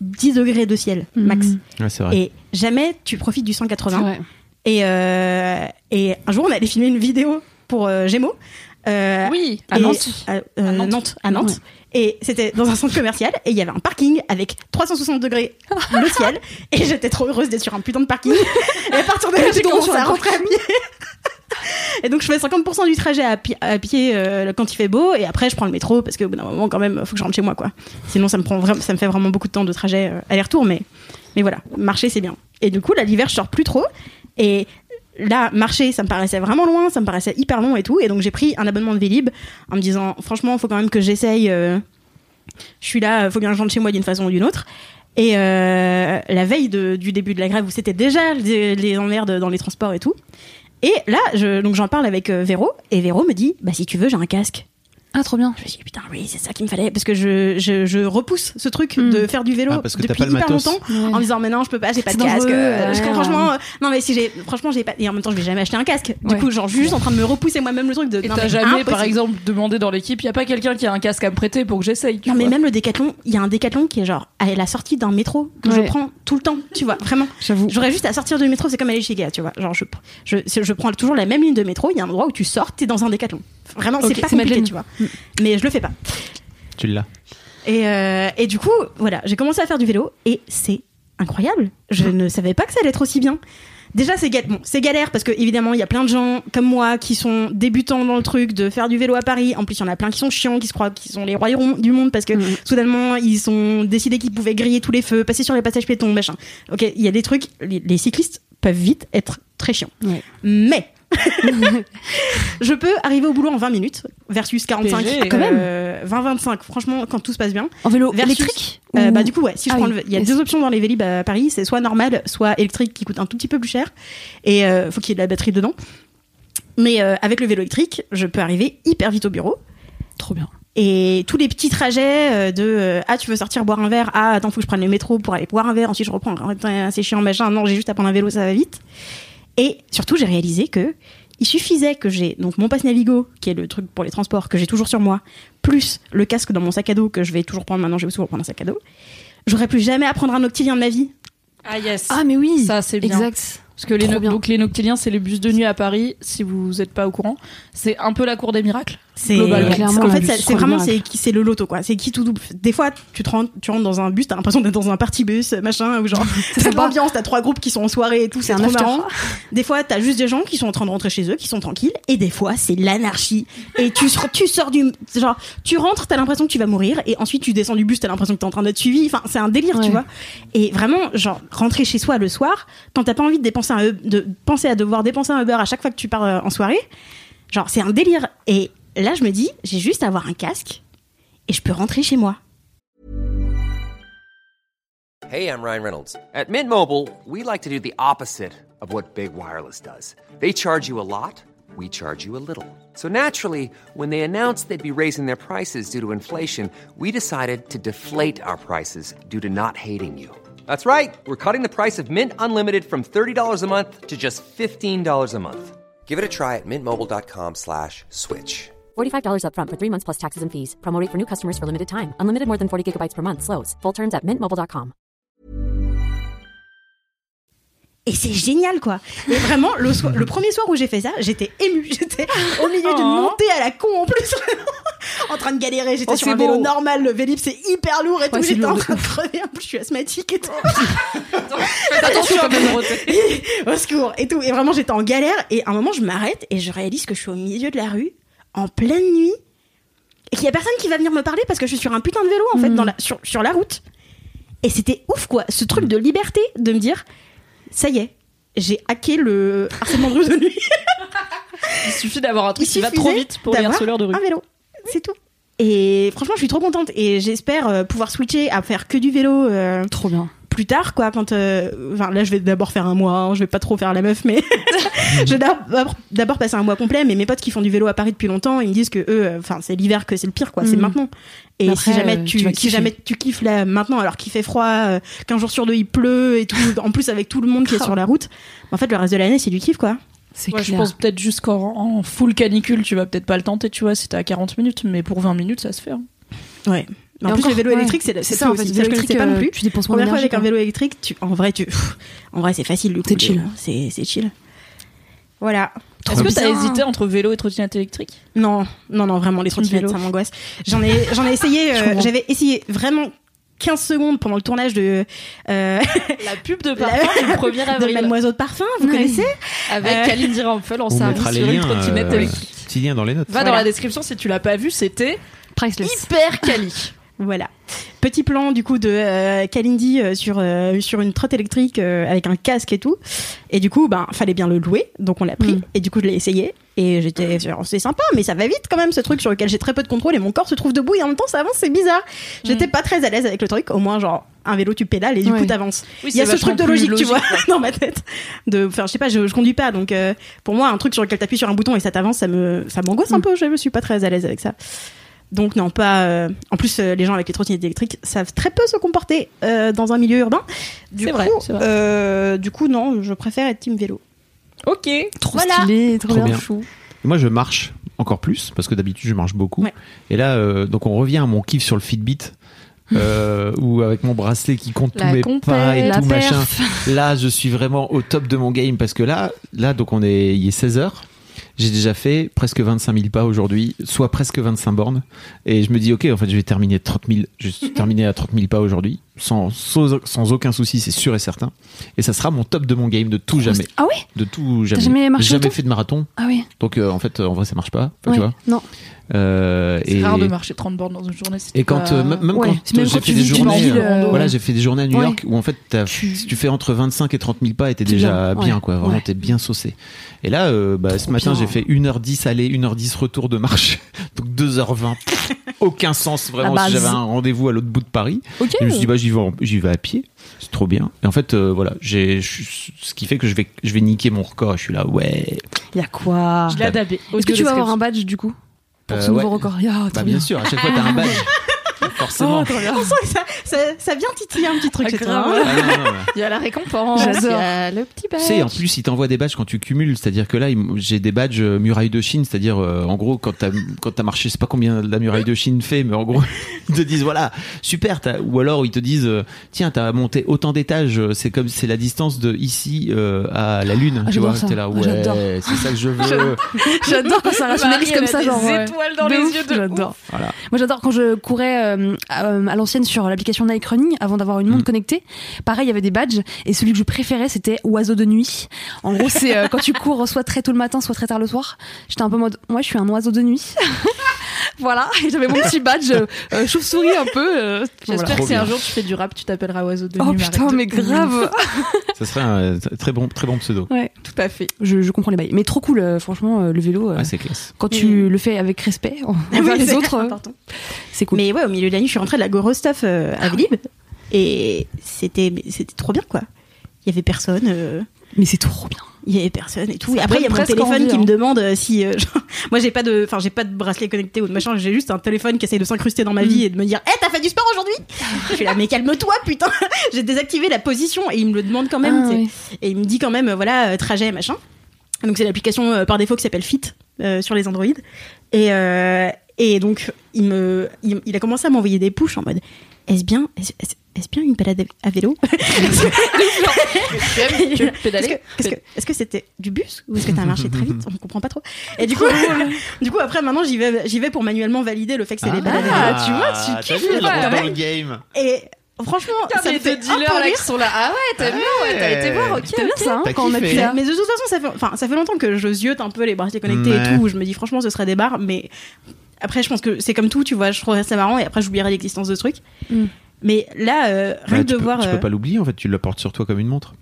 10 degrés de ciel max. Mhm. Ouais, c'est vrai. et jamais tu profites du C'est 180 vrai. et, euh, et un jour on allait filmer une vidéo pour euh, Gémeaux euh, Oui, à et- Nantes. à, euh, À Nantes. Nantes, à Nantes. Et c'était dans un centre commercial et il y avait un parking avec 360 degrés le ciel et j'étais trop heureuse d'être sur un putain de parking. et à partir de là, j'ai commencé à rentrer à pied. et donc je fais 50% du trajet à, pi- à pied euh, quand il fait beau et après je prends le métro parce qu'au bout d'un moment quand même faut que je rentre chez moi quoi. Sinon ça me prend vraiment ça me fait vraiment beaucoup de temps de trajet euh, aller-retour mais mais voilà, marcher c'est bien. Et du coup là l'hiver je sors plus trop et là, marcher, ça me paraissait vraiment loin, ça me paraissait hyper long et tout. Et donc, j'ai pris un abonnement de Vélib en me disant, franchement, faut quand même que j'essaye. euh, je suis là, faut bien que je rentre chez moi d'une façon ou d'une autre. Et euh, la veille de- du début de la grève, où c'était déjà les, les emmerdes dans les transports et tout. Et là, je, donc j'en parle avec euh, Véro, et Véro me dit, bah si tu veux, j'ai un casque. Ah, trop bien. Je me suis dit, putain, oui, c'est ça qu'il me fallait, parce que je, je, je repousse ce truc Mm. de faire du vélo Ah, parce que t'as depuis pas le hyper matos. longtemps, Ouais. en me disant, mais non, je peux pas, j'ai pas de casque. Euh, ouais. je- franchement, euh, non, mais si j'ai, franchement, j'ai pas, et en même temps, je vais jamais acheter un casque. Du Ouais. coup, genre, je suis juste en train de me repousser moi-même le truc de, Et t'as mais jamais, par exemple, demandé dans l'équipe, il y a pas quelqu'un qui a un casque à me prêter pour que j'essaye. Non, mais même le décathlon, il y a un décathlon qui est genre à la sortie d'un métro que je prends tout le temps, tu vois, vraiment. J'avoue. J'aurais juste à sortir du métro, c'est comme aller chez Ikea, tu vois. Genre, je, je, je prends toujours la même ligne de métro, il y a un endroit où tu sors, t'es dans un décathlon. Vraiment, c'est pas c'est compliqué, Madeleine. tu vois. Mais je le fais pas. Tu l'as. Et, euh, et du coup, voilà, j'ai commencé à faire du vélo et c'est incroyable. Je ne savais pas que ça allait être aussi bien. Déjà, c'est bon, c'est galère parce que évidemment, il y a plein de gens comme moi qui sont débutants dans le truc de faire du vélo à Paris. En plus, il y en a plein qui sont chiants, qui se croient qu'ils sont les rois du monde parce que Mhm. soudainement, ils ont décidé qu'ils pouvaient griller tous les feux, passer sur les passages piétons, machin. Ok, il y a des trucs. Les, les cyclistes peuvent vite être très chiants. Ouais. Mais je peux arriver au boulot en 20 minutes versus 45 PG, quand même. euh, 20-25 franchement quand tout se passe bien. En vélo Versus- électrique euh, Ou- bah du coup ouais si je Ah prends oui. le- il y a Yes. deux options dans les Vélib à Paris. C'est soit normal soit électrique qui coûte un tout petit peu plus cher. Et euh, faut qu'il y ait de la batterie dedans. Mais euh, avec le vélo électrique je peux arriver hyper vite au bureau. Trop bien. et tous les petits trajets euh, de euh, ah tu veux sortir boire un verre? Ah attends faut que je prenne le métro pour aller boire un verre. Ensuite je reprends Attends, c'est chiant machin. Non j'ai juste à prendre un vélo ça va vite et surtout j'ai réalisé que il suffisait que j'ai donc mon passe Navigo qui est le truc pour les transports que j'ai toujours sur moi plus le casque dans mon sac à dos que je vais toujours prendre maintenant je vais toujours prendre un sac à dos j'aurais plus jamais à prendre un octilien de ma vie Ah yes. Ah, mais oui. ça c'est bien. Exact. Parce que les, Trop no- bien. donc les noctiliens, c'est les bus de nuit à Paris, si vous n'êtes pas au courant. C'est un peu la cour des miracles. C'est en fait, c'est vraiment c'est qui c'est le loto quoi. C'est qui tout double. Des fois, tu te rentres, tu rentres dans un bus, t'as l'impression d'être dans un party bus, machin, ou genre c'est l'ambiance. T'as trois groupes qui sont en soirée et tout, c'est un trop marrant. Des fois, t'as juste des gens qui sont en train de rentrer chez eux, qui sont tranquilles, et des fois, c'est l'anarchie. Et tu sors- tu sors du genre, tu rentres, t'as l'impression que tu vas mourir, et ensuite tu descends du bus, t'as l'impression que t'es en train d'être suivi. Enfin, c'est un délire, tu vois. Et vraiment, genre rentrer chez soi le soir, quand t'as pas envie de dépenser un, de penser à devoir dépenser un Uber à chaque fois que tu pars euh, en soirée, genre c'est un délire. Et là, je me dis, j'ai juste à avoir un casque et je peux rentrer chez moi. Hey, I'm Ryan Reynolds. At Mint Mobile, we like to do the opposite of what Big Wireless does. They charge you a lot, we charge you a little. So naturally, when they announced they'd be raising their prices due to inflation, we decided to deflate our prices due to not hating you. That's right. We're cutting the price of Mint Unlimited from $30 a month to just $15 a month. Give it a try at mintmobile.com slash switch. $45 upfront for three months plus taxes and fees. Promo rate for new customers for limited time. Unlimited more than 40 gigabytes per month. Slows. Full terms at mintmobile.com. Et c'est génial, quoi. Et vraiment, le, soir- le premier soir où j'ai fait ça, j'étais émue. J'étais au milieu d'une Oh. montée à la con en plus. en train de galérer. J'étais Oh, sur un vélo beau. normal. Le Vélib, c'est hyper lourd et tout. Ouais, c'est J'étais en train de crever. En plus, je suis asthmatique et tout. Faites attention quand même, au secours et tout. Et vraiment, j'étais en galère. Et à un moment, je m'arrête et je réalise que je suis au milieu de la rue, en pleine nuit, et qu'il y a personne qui va venir me parler parce que je suis sur un putain de vélo, en fait, dans la, sur, sur la route. Et c'était ouf, quoi. Ce truc de liberté, de me dire, ça y est, j'ai hacké le harcèlement de rue de nuit. Il suffit d'avoir un truc Il qui va trop vite pour les harceleurs de rue. Un vélo, c'est tout. Et franchement, je suis trop contente et j'espère euh, pouvoir switcher à faire que du vélo euh, Trop bien. Plus tard, quoi. Quand, euh, enfin, là, je vais d'abord faire un mois. hein, je vais pas trop faire la meuf, mais je vais d'abord passer un mois complet. Mais mes potes qui font du vélo à Paris depuis longtemps, ils me disent que eux, euh, enfin, c'est l'hiver que c'est le pire, quoi. C'est Mhm. maintenant. Et Après, si jamais euh, tu, si jamais tu kiffes là maintenant, alors qu'il fait froid, euh, qu'un jour sur deux il pleut et tout, en plus avec tout le monde qui est sur la route, en fait, le reste de l'année, c'est du kiff, quoi. C'est Ouais, je pense peut-être juste qu'en en full canicule, tu vas peut-être pas le tenter, tu vois, si t'es à 40 minutes, mais pour 20 minutes, ça se fait. hein. Ouais. Mais en plus, encore, le vélo ouais. électrique, c'est ça, en fait. Vélo électrique, pas non euh, plus. Tu dépenses moins Première fois avec un quoi. vélo électrique, tu, en vrai, tu, en vrai, c'est facile. du C'est chill. C'est, c'est chill. Voilà. Est-ce que t'as hésité entre vélo et trottinette électrique? Non, non, non, vraiment, les trottinettes, ça m'angoisse. J'en ai, j'en ai essayé, euh, j'avais essayé vraiment 15 secondes pendant le tournage de, euh, La pub de parfum du 1er de Mademoiselle de Parfum, vous connaissez? Avec Euh, Kalindi Rampel en On service sur une trottinette euh, électrique. petit lien dans les notes. Va dans la description si tu l'as pas vu, c'était Priceless. hyper quali. Voilà. Petit plan du coup de euh, Kalindi euh, sur euh, sur une trotte électrique euh, avec un casque et tout. Et du coup, ben fallait bien le louer, donc on l'a pris. Mm. Et du coup, je l'ai essayé. Et j'étais, genre, c'est sympa, mais ça va vite quand même ce truc sur lequel j'ai très peu de contrôle et mon corps se trouve debout et en même temps ça avance, c'est bizarre. J'étais pas très à l'aise avec le truc. Au moins, genre un vélo tu pédales et du Ouais. coup t'avances. Oui, Il y a ce truc de logique, tu vois, dans ma tête. De, enfin, je sais pas, je, je conduis pas, donc pour moi, un truc sur lequel t'appuies sur un bouton et ça t'avance, ça me, ça m'angoisse un Mm. peu. Je suis pas très à l'aise avec ça. Donc non, pas. euh, En plus, euh, les gens avec les trottinettes électriques savent très peu se comporter euh, dans un milieu urbain. Du coup, vrai, c'est vrai. euh, du coup, non, je préfère être team vélo. Ok. Trop Voilà. stylé, trop, Trop bien. Chou. Et Moi, je marche encore plus parce que d'habitude, je marche beaucoup. Ouais. Et là, euh, donc, on revient à mon kiff sur le Fitbit. Euh, ou avec mon bracelet qui compte La tous mes compète, pas et tout perf. machin. Là, je suis vraiment au top de mon game parce que là, là, donc on est, il est 16 heures. J'ai déjà fait presque 25 000 pas aujourd'hui, soit presque 25 bornes. Et je me dis, ok, en fait, je vais terminer 30 000, je vais terminer à 30 000 pas aujourd'hui, sans, sans, sans aucun souci, c'est sûr et certain. Et ça sera mon top de mon game de tout jamais. Ah ouais De tout jamais. jamais marché J'ai jamais fait de marathon. Ah oui. Donc, euh, en fait, euh, en vrai, ça marche pas. Enfin, Ouais. Tu vois. Non. Euh, C'est rare de marcher 30 bornes dans une journée. et quand, pas- euh, même Ouais. quand j'ai fait des journées, euh, euh, voilà, j'ai fait des journées à New ouais. York où en fait, Tu- si tu fais entre 25 et 30 000 pas, et t'es déjà bien, quoi. Vraiment, Ouais. t'es bien saucé. Et là, euh, bah, ce matin, j'ai fait 1h10 aller, 1h10 retour de marche. Donc 2h20. Aucun sens, vraiment, si j'avais un rendez-vous à l'autre bout de Paris. Je me suis dit, bah, j'y vais, j'y vais à pied. C'est trop bien. Et en fait, euh, voilà, j'ai, ce qui fait que je vais, je vais niquer mon record. Je suis là, ouais. Il y a quoi Je l'ai adapté. Est-ce que tu vas avoir un badge du coup pour Euh, ce nouveau ouais. record? Ah, Bah, bien. bien sûr, à chaque fois, t'as un badge. Forcément. Oh, trop bien. On sent que ça, ça, ça vient titiller un petit truc Ah, chez toi. grave. hein. Ah, non, non, non. Il y a la récompense, J'adore. il y a le petit badge. Tu sais, en plus, ils t'envoient des badges quand tu cumules. C'est-à-dire que là, j'ai des badges euh, muraille de Chine. C'est-à-dire, euh, en gros, quand t'as quand t'as marché, je sais pas combien la muraille de Chine fait, mais en gros, ils te disent voilà, super. Ou alors ils te disent euh, tiens, t'as monté autant d'étages. C'est comme c'est la distance de ici euh, à la lune. Ah, tu vois, t'es là, Ah, ouais, c'est ça que je veux. J'adore quand ça rationalise comme ça, des genre. étoiles dans De les ouf, yeux de J'adore. Voilà. Moi, j'adore quand je courais euh, à, à l'ancienne sur l'application Nike Running avant d'avoir une montre Mm. connectée. Pareil, il y avait des badges et celui que je préférais, c'était oiseau de nuit. En gros, c'est euh, quand tu cours soit très tôt le matin, soit très tard le soir. J'étais un peu mode, moi, je suis un oiseau de nuit. voilà, et j'avais mon petit badge euh, euh, chauve-souris un peu. euh, J'espère voilà. que si un jour tu fais du rap, tu t'appelleras Oiseau de Oh nuit. putain, mais grave. Ça serait un euh, très bon, très bon pseudo. ouais, Tout à fait. je, je comprends les bails. Mais trop cool, euh, franchement, euh, le vélo. euh, Ah, c'est classe. quand tu le fais avec respect envers Oui, les autres, c'est cool. Mais ouais, au milieu de la nuit, je suis rentrée de la Goro Stuff euh, Ah à Vélib. Et c'était trop bien, quoi. Il y avait personne. euh, Mais c'est trop bien. Il y avait personne et tout. Et après, il y a mon téléphone envie, qui hein. me demande euh, si. euh, genre, moi, j'ai pas de, enfin, j'ai pas de bracelet connecté ou de machin. J'ai juste un téléphone qui essaye de s'incruster dans ma Mm. vie et de me dire, hé, t'as fait du sport aujourd'hui? Je suis là, mais calme-toi, putain. j'ai désactivé la position et il me le demande quand même. Ah, ouais. Et il me dit quand même, euh, voilà, trajet machin. Donc c'est l'application euh, par défaut qui s'appelle Fit euh, sur les Android. Et et donc il me, il, il a commencé à m'envoyer des pushs en mode, est-ce bien, est-ce, est-ce- est-ce bien une balade à vélo Est-ce pédaler que, c'était du bus ou est-ce que t'as marché très vite? On comprend pas trop. Et du coup, du coup après maintenant j'y vais, j'y vais pour manuellement valider le fait que c'est des balades. Ah, tu vois, tu t'as kiffes, le game. Et franchement, ça me les fait un dealers là qui sont là. Ah ouais, t'as vu, ouais, t'as été voir, ok. C'était bien ça, hein, T'as quand on a pu Mais, faire. mais de toute façon, ça fait, enfin, ça fait longtemps que je ziote un peu les bracelets connectés Ouais. et tout. Où je me dis franchement, ce serait des barres, mais après, je pense que c'est comme tout, tu vois. Je trouverais ça marrant et après, j'oublierai l'existence de ce truc. Mm. Mais là, euh, rien Bah, que tu de peux, voir. tu euh, peux pas l'oublier en fait, tu le portes sur toi comme une montre.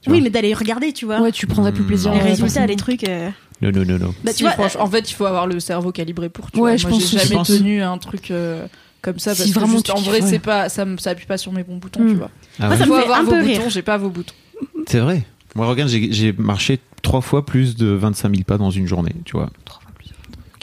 tu oui, mais d'aller regarder, tu vois. Ouais, tu prendrais plus plaisir. les ouais, résultats, les trucs. euh, Non, non, non, non. Bah, Si, tu vois, franchement, en fait, il faut avoir le cerveau calibré pour. Tu Ouais, vois. je Moi, pense j'ai jamais pense. tenu un truc euh, comme ça Si parce que vraiment juste, tu en vrai, ouais. c'est pas, ça, me- ça appuie pas sur mes bons boutons, tu vois. Ah Moi, ouais. ça me faut fait avoir un vos peu boutons, rire. j'ai pas vos boutons. C'est vrai. Moi, regarde, j'ai j'ai marché trois fois plus de 25 000 pas dans une journée, tu vois.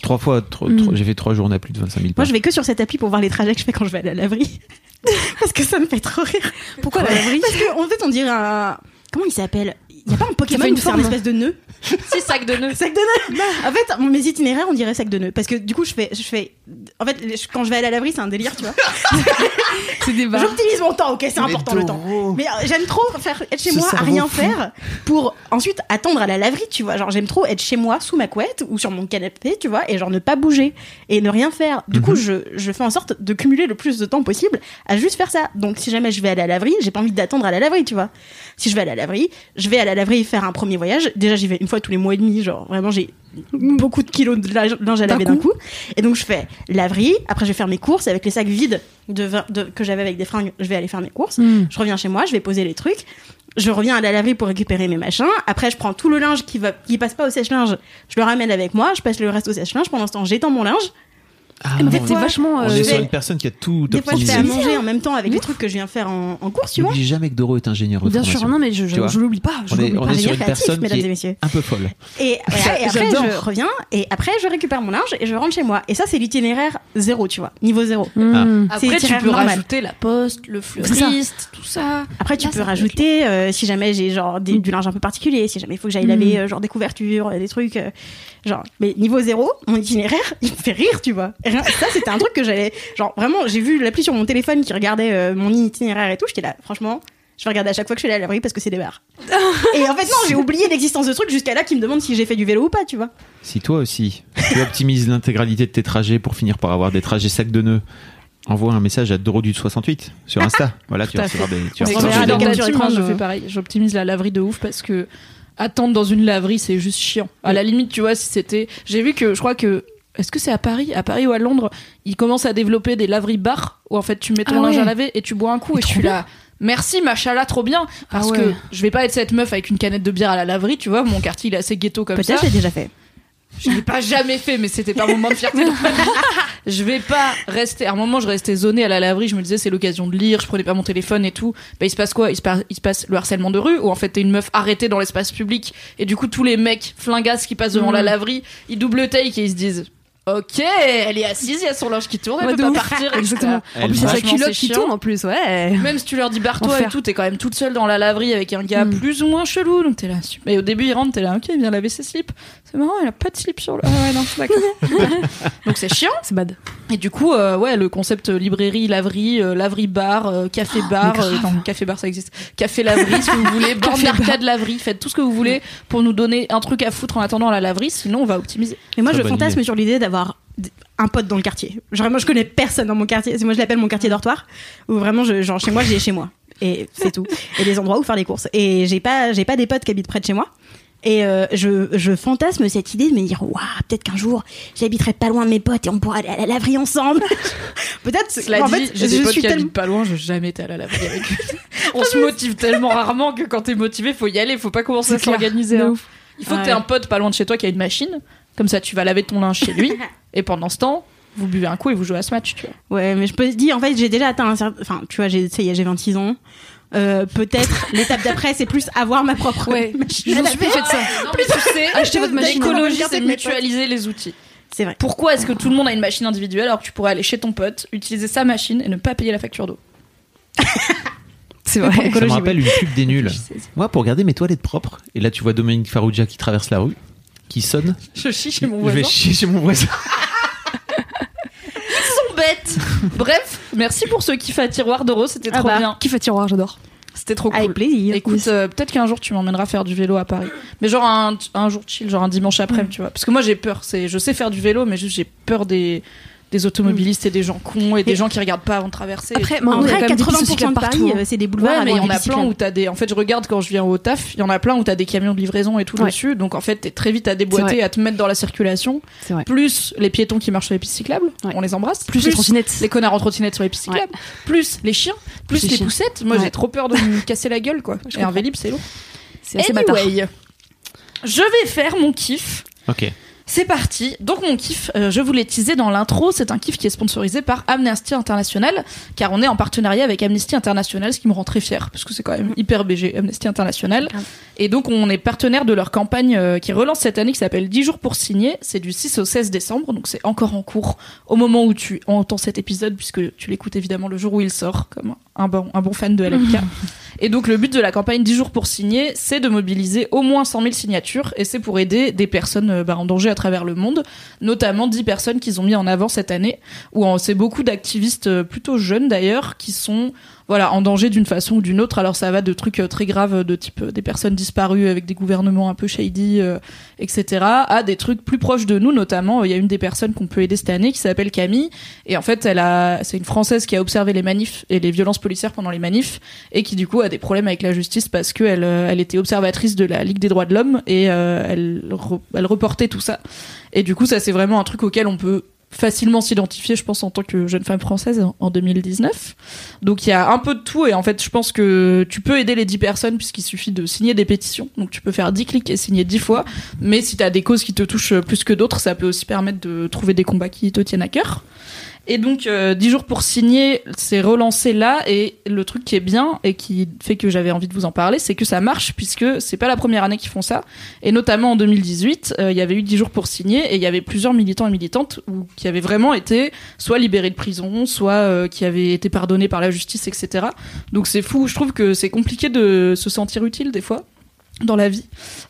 Trois fois, tro- Mm. tro- j'ai fait trois journées à plus de 25 000 pas. Moi, je vais que sur cette appli pour voir les trajets que je fais quand je vais aller à la laverie. Parce que ça me fait trop rire. Pourquoi la laverie Parce qu'en fait, on dirait un. Comment il s'appelle? Il y a pas un Pokémon fait une où c'est un espèce de nœud Six sacs de nœuds. Sac de nœuds En fait, mes itinéraires, on dirait sac de nœuds. Parce que du coup, je fais. Je fais en fait, je- quand je vais à la laverie, c'est un délire, tu vois. C'est des. J'optimise mon temps, ok, c'est important le temps. Mais euh, j'aime trop faire être chez Ce moi à rien fou. faire pour ensuite attendre à la laverie, tu vois. Genre j'aime trop être chez moi sous ma couette ou sur mon canapé, tu vois, et genre ne pas bouger et ne rien faire. Du coup, je, je fais en sorte de cumuler le plus de temps possible à juste faire ça. Donc si jamais je vais à la laverie, j'ai pas envie d'attendre à la laverie, tu vois. Si je vais à la laverie, je vais à la laverie faire un premier voyage. Déjà, j'y vais une fois tous les mois et demi, genre vraiment j'ai beaucoup de kilos de linge à laver d'un coup. coup. Et donc je fais laverie, après je vais faire mes courses avec les sacs vides de, que j'avais avec des fringues, je vais aller faire mes courses. Mm. Je reviens chez moi, je vais poser les trucs. Je reviens à la laverie pour récupérer mes machins. Après, je prends tout le linge qui va, qui passe pas au sèche-linge. Je le ramène avec moi. Je passe le reste au sèche-linge. Pendant ce temps, j'étends mon linge. Ah, en fait, on- c'est vachement. on euh, est je sur vais- une personne qui a tout Des fois, je fais à manger en même temps avec les trucs que je viens faire en, en course, tu vois. N'oublie jamais que Doro est ingénieur de Bien sûr, non, mais je, je, je l'oublie pas. Je On est, on pas. est sur une créatif, personne mesdames qui et est messieurs. un peu folle. Et, voilà, et après, je reviens. Et après, je récupère mon linge et je rentre chez moi. Et ça, c'est l'itinéraire zéro, tu vois. Niveau zéro. Mm. C'est Après, tu peux normal. rajouter la poste, le fleuriste, tout ça. Après, tu Là, peux rajouter, euh, si jamais j'ai genre des- du linge un peu particulier, si jamais il faut que j'aille laver euh, genre des couvertures, euh, des trucs, genre. Mais niveau zéro, mon itinéraire, il me fait rire, tu vois. Et rien- ça, c'était un truc que j'allais, genre vraiment, j'ai vu l'appli sur mon téléphone qui regardait euh, mon itinéraire et tout. J'étais là, franchement. Je vais regarder à chaque fois que je suis allée à l'abri parce que c'est des bars. et en fait, non, j'ai oublié l'existence de ce truc jusqu'à là qui me demande si j'ai fait du vélo ou pas, tu vois. Si toi aussi, tu optimises l'intégralité de tes trajets pour finir par avoir des trajets sacs de nœuds, envoie un message à Doro du 68 sur Insta. Voilà, tu vas recevoir des, tu vas recevoir des- écran je de- fais pareil. J'optimise la laverie de ouf parce que attendre dans une laverie, c'est juste chiant. À la limite, tu vois, si c'était. J'ai vu que je crois que. Est-ce que c'est à Paris? À Paris ou à Londres Ils commencent à développer des laveries bars où en fait tu mets ton Ah linge ouais. à laver et tu bois un coup et je suis là. Merci machala, trop bien. Parce Ah ouais. que je vais pas être cette meuf avec une canette de bière à la laverie, tu vois. Mon quartier il est assez ghetto comme ça. Peut-être j'ai déjà fait. Je l'ai pas jamais fait, mais c'était pas mon moment de fierté. je vais pas rester. À un moment, je restais zonée à la laverie. Je me disais, c'est l'occasion de lire. Je prenais pas mon téléphone et tout. Bah, il se passe quoi? Il se, passe, il se passe le harcèlement de rue, où en fait, t'es une meuf arrêtée dans l'espace public. Et du coup, tous les mecs flingasses qui passent devant la laverie, ils double take et ils se disent. Ok, elle est assise, il y a son linge qui tourne, elle Ouais, peut pas ouf. partir. Exactement. Elle En plus, il y a sa culotte qui tourne en plus, ouais. Même si tu leur dis barre-toi et tout, t'es quand même toute seule dans la laverie avec un gars Mm. plus ou moins chelou, donc t'es là. super. Et au début, il rentre, t'es là, ok, il vient laver ses slips. C'est marrant, il a pas de slip sur le. Ah ouais, non, d'accord. donc c'est chiant. C'est bad. Et du coup, euh, ouais, le concept librairie, laverie, euh, laverie bar, euh, café bar, mais euh, non, café bar ça existe, café laverie, si vous voulez, bar. d'arcade laverie, faites tout ce que vous voulez pour nous donner un truc à foutre en attendant la laverie, sinon on va optimiser. Mais moi, Très je fantasme idée. sur l'idée d'avoir un pote dans le quartier. Genre, moi, je connais personne dans mon quartier. Moi, je l'appelle mon quartier dortoir. Où vraiment, je, genre, chez moi, j'ai chez moi. Et c'est tout. Et des endroits où faire les courses. Et j'ai pas, j'ai pas des potes qui habitent près de chez moi. Et euh, je, je fantasme cette idée de me dire, waouh, peut-être qu'un jour, j'habiterai pas loin de mes potes et on pourra aller à la laverie ensemble. peut-être. Cela en dit, fait, j'ai des je potes suis qui tellement. habitent pas loin, je jamais été à la laverie avec eux. On se motive tellement rarement que quand t'es motivé, faut y aller, faut pas commencer à s'organiser. Hein. Il faut que Ouais. t'aies un pote pas loin de chez toi qui a une machine, comme ça tu vas laver ton linge chez lui, et pendant ce temps, vous buvez un coup et vous jouez à ce match, tu vois. Ouais, mais je peux te dire, en fait, j'ai déjà atteint un certain. Enfin, tu vois, j'ai, ça y est, j'ai 26 ans. Euh, peut-être l'étape d'après, c'est plus avoir ma propre Ouais. machine. Je plus fait ça. Non mais tu sais, Achetez votre machine. l'écologie c'est mutualiser les outils. C'est vrai. Pourquoi est-ce que tout le monde a une machine individuelle alors que tu pourrais aller chez ton pote, utiliser sa machine et ne pas payer la facture d'eau? C'est Ça vrai. me rappelle une pub des nuls. Moi, pour garder mes toilettes propres, et là tu vois Dominique Farrugia qui traverse la rue, qui sonne. Je chie chez mon Je voisin. vais chier chez mon voisin. Bref, merci pour ce kiff à tiroir d'Euro, c'était Ah trop bah. bien. Qui fait tiroir, j'adore. C'était trop Avec cool. plaisir. Écoute, euh, peut-être qu'un jour tu m'emmèneras faire du vélo à Paris. Mais genre un, un jour chill, genre un dimanche après, tu vois. Parce que moi j'ai peur. C'est, je sais faire du vélo, mais juste j'ai peur des, des automobilistes et des gens cons et des gens qui regardent pas avant de traverser. Après, En vrai, quand même des pistes 80% de Paris, partout. c'est des boulevards. Ouais, mais il y en a plein où t'as des. En fait, je regarde quand je viens au taf, il y en a plein où t'as des camions de livraison et tout Ouais. dessus. Donc en fait, t'es très vite à déboîter, à te mettre dans la circulation. C'est vrai. Plus les piétons qui marchent sur les pistes cyclables, Ouais. on les embrasse. Plus les trottinettes. les connards en trottinette sur les pistes cyclables. Plus les chiens. Plus, Plus les poussettes. Moi, Ouais. j'ai trop peur de me casser la gueule, quoi. Je Et un vélib, c'est lourd. C'est assez je vais faire mon kiff. Ok. C'est parti. Donc mon kiff, euh, je vous l'ai teasé dans l'intro, c'est un kiff qui est sponsorisé par Amnesty International, car on est en partenariat avec Amnesty International, ce qui me rend très fier, parce que c'est quand même hyper BG, Amnesty International. Grave. Et donc on est partenaire de leur campagne euh, qui relance cette année, qui s'appelle 10 jours pour signer. C'est du 6 au 16 décembre, donc c'est encore en cours au moment où tu entends cet épisode, puisque tu l'écoutes évidemment le jour où il sort, comme un bon, un bon fan de LMK. Et donc le but de la campagne 10 jours pour signer, c'est de mobiliser au moins 100 000 signatures et c'est pour aider des personnes euh, bah, en danger à travers le monde, notamment 10 personnes qu'ils ont mis en avant cette année, où c'est beaucoup d'activistes euh, plutôt jeunes d'ailleurs qui sont voilà en danger d'une façon ou d'une autre. Alors ça va de trucs euh, très graves de type euh, des personnes disparues avec des gouvernements un peu shady, euh, etc., à des trucs plus proches de nous, notamment euh, il y a une des personnes qu'on peut aider cette année qui s'appelle Camille et en fait elle a c'est une française qui a observé les manifs et les violences policières pendant les manifs et qui du coup a des problèmes avec la justice parce que elle, euh, était observatrice de la Ligue des droits de l'homme et euh, elle, elle reportait tout ça. Et du coup, ça c'est vraiment un truc auquel on peut facilement s'identifier, je pense, en tant que jeune femme française en- en 2019. Donc il y a un peu de tout et en fait, je pense que tu peux aider les 10 personnes puisqu'il suffit de signer des pétitions. Donc tu peux faire 10 clics et signer 10 fois. Mais si tu as des causes qui te touchent plus que d'autres, ça peut aussi permettre de trouver des combats qui te tiennent à cœur. Et donc, euh, 10 jours pour signer, c'est relancé là. Et le truc qui est bien et qui fait que j'avais envie de vous en parler, c'est que ça marche puisque c'est pas la première année qu'ils font ça. Et notamment en 2018, euh, il y avait eu 10 jours pour signer et il y avait plusieurs militants et militantes qui avaient vraiment été soit libérés de prison, soit euh, qui avaient été pardonnés par la justice, etc. Donc c'est fou. Je trouve que c'est compliqué de se sentir utile des fois dans la vie.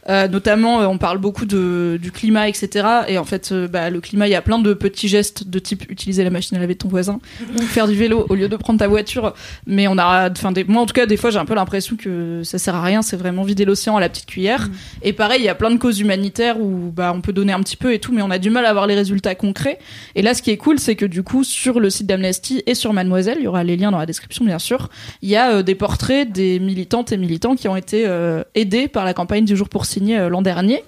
Euh, notamment, euh, on parle beaucoup de, du climat, etc. Et en fait, euh, bah, le climat, il y a plein de petits gestes de type utiliser la machine à laver de ton voisin ou faire du vélo au lieu de prendre ta voiture. Mais on a, enfin, moi en tout cas, des fois, j'ai un peu l'impression que ça sert à rien. C'est vraiment vider l'océan à la petite cuillère. Et pareil, il y a plein de causes humanitaires où bah, on peut donner un petit peu et tout, mais on a du mal à avoir les résultats concrets. Et là, ce qui est cool, c'est que du coup, sur le site d'Amnesty et sur Mademoiselle, il y aura les liens dans la description, bien sûr, il y a des portraits des militantes et militants qui ont été aidés par la campagne du jour pour signer euh, l'an dernier.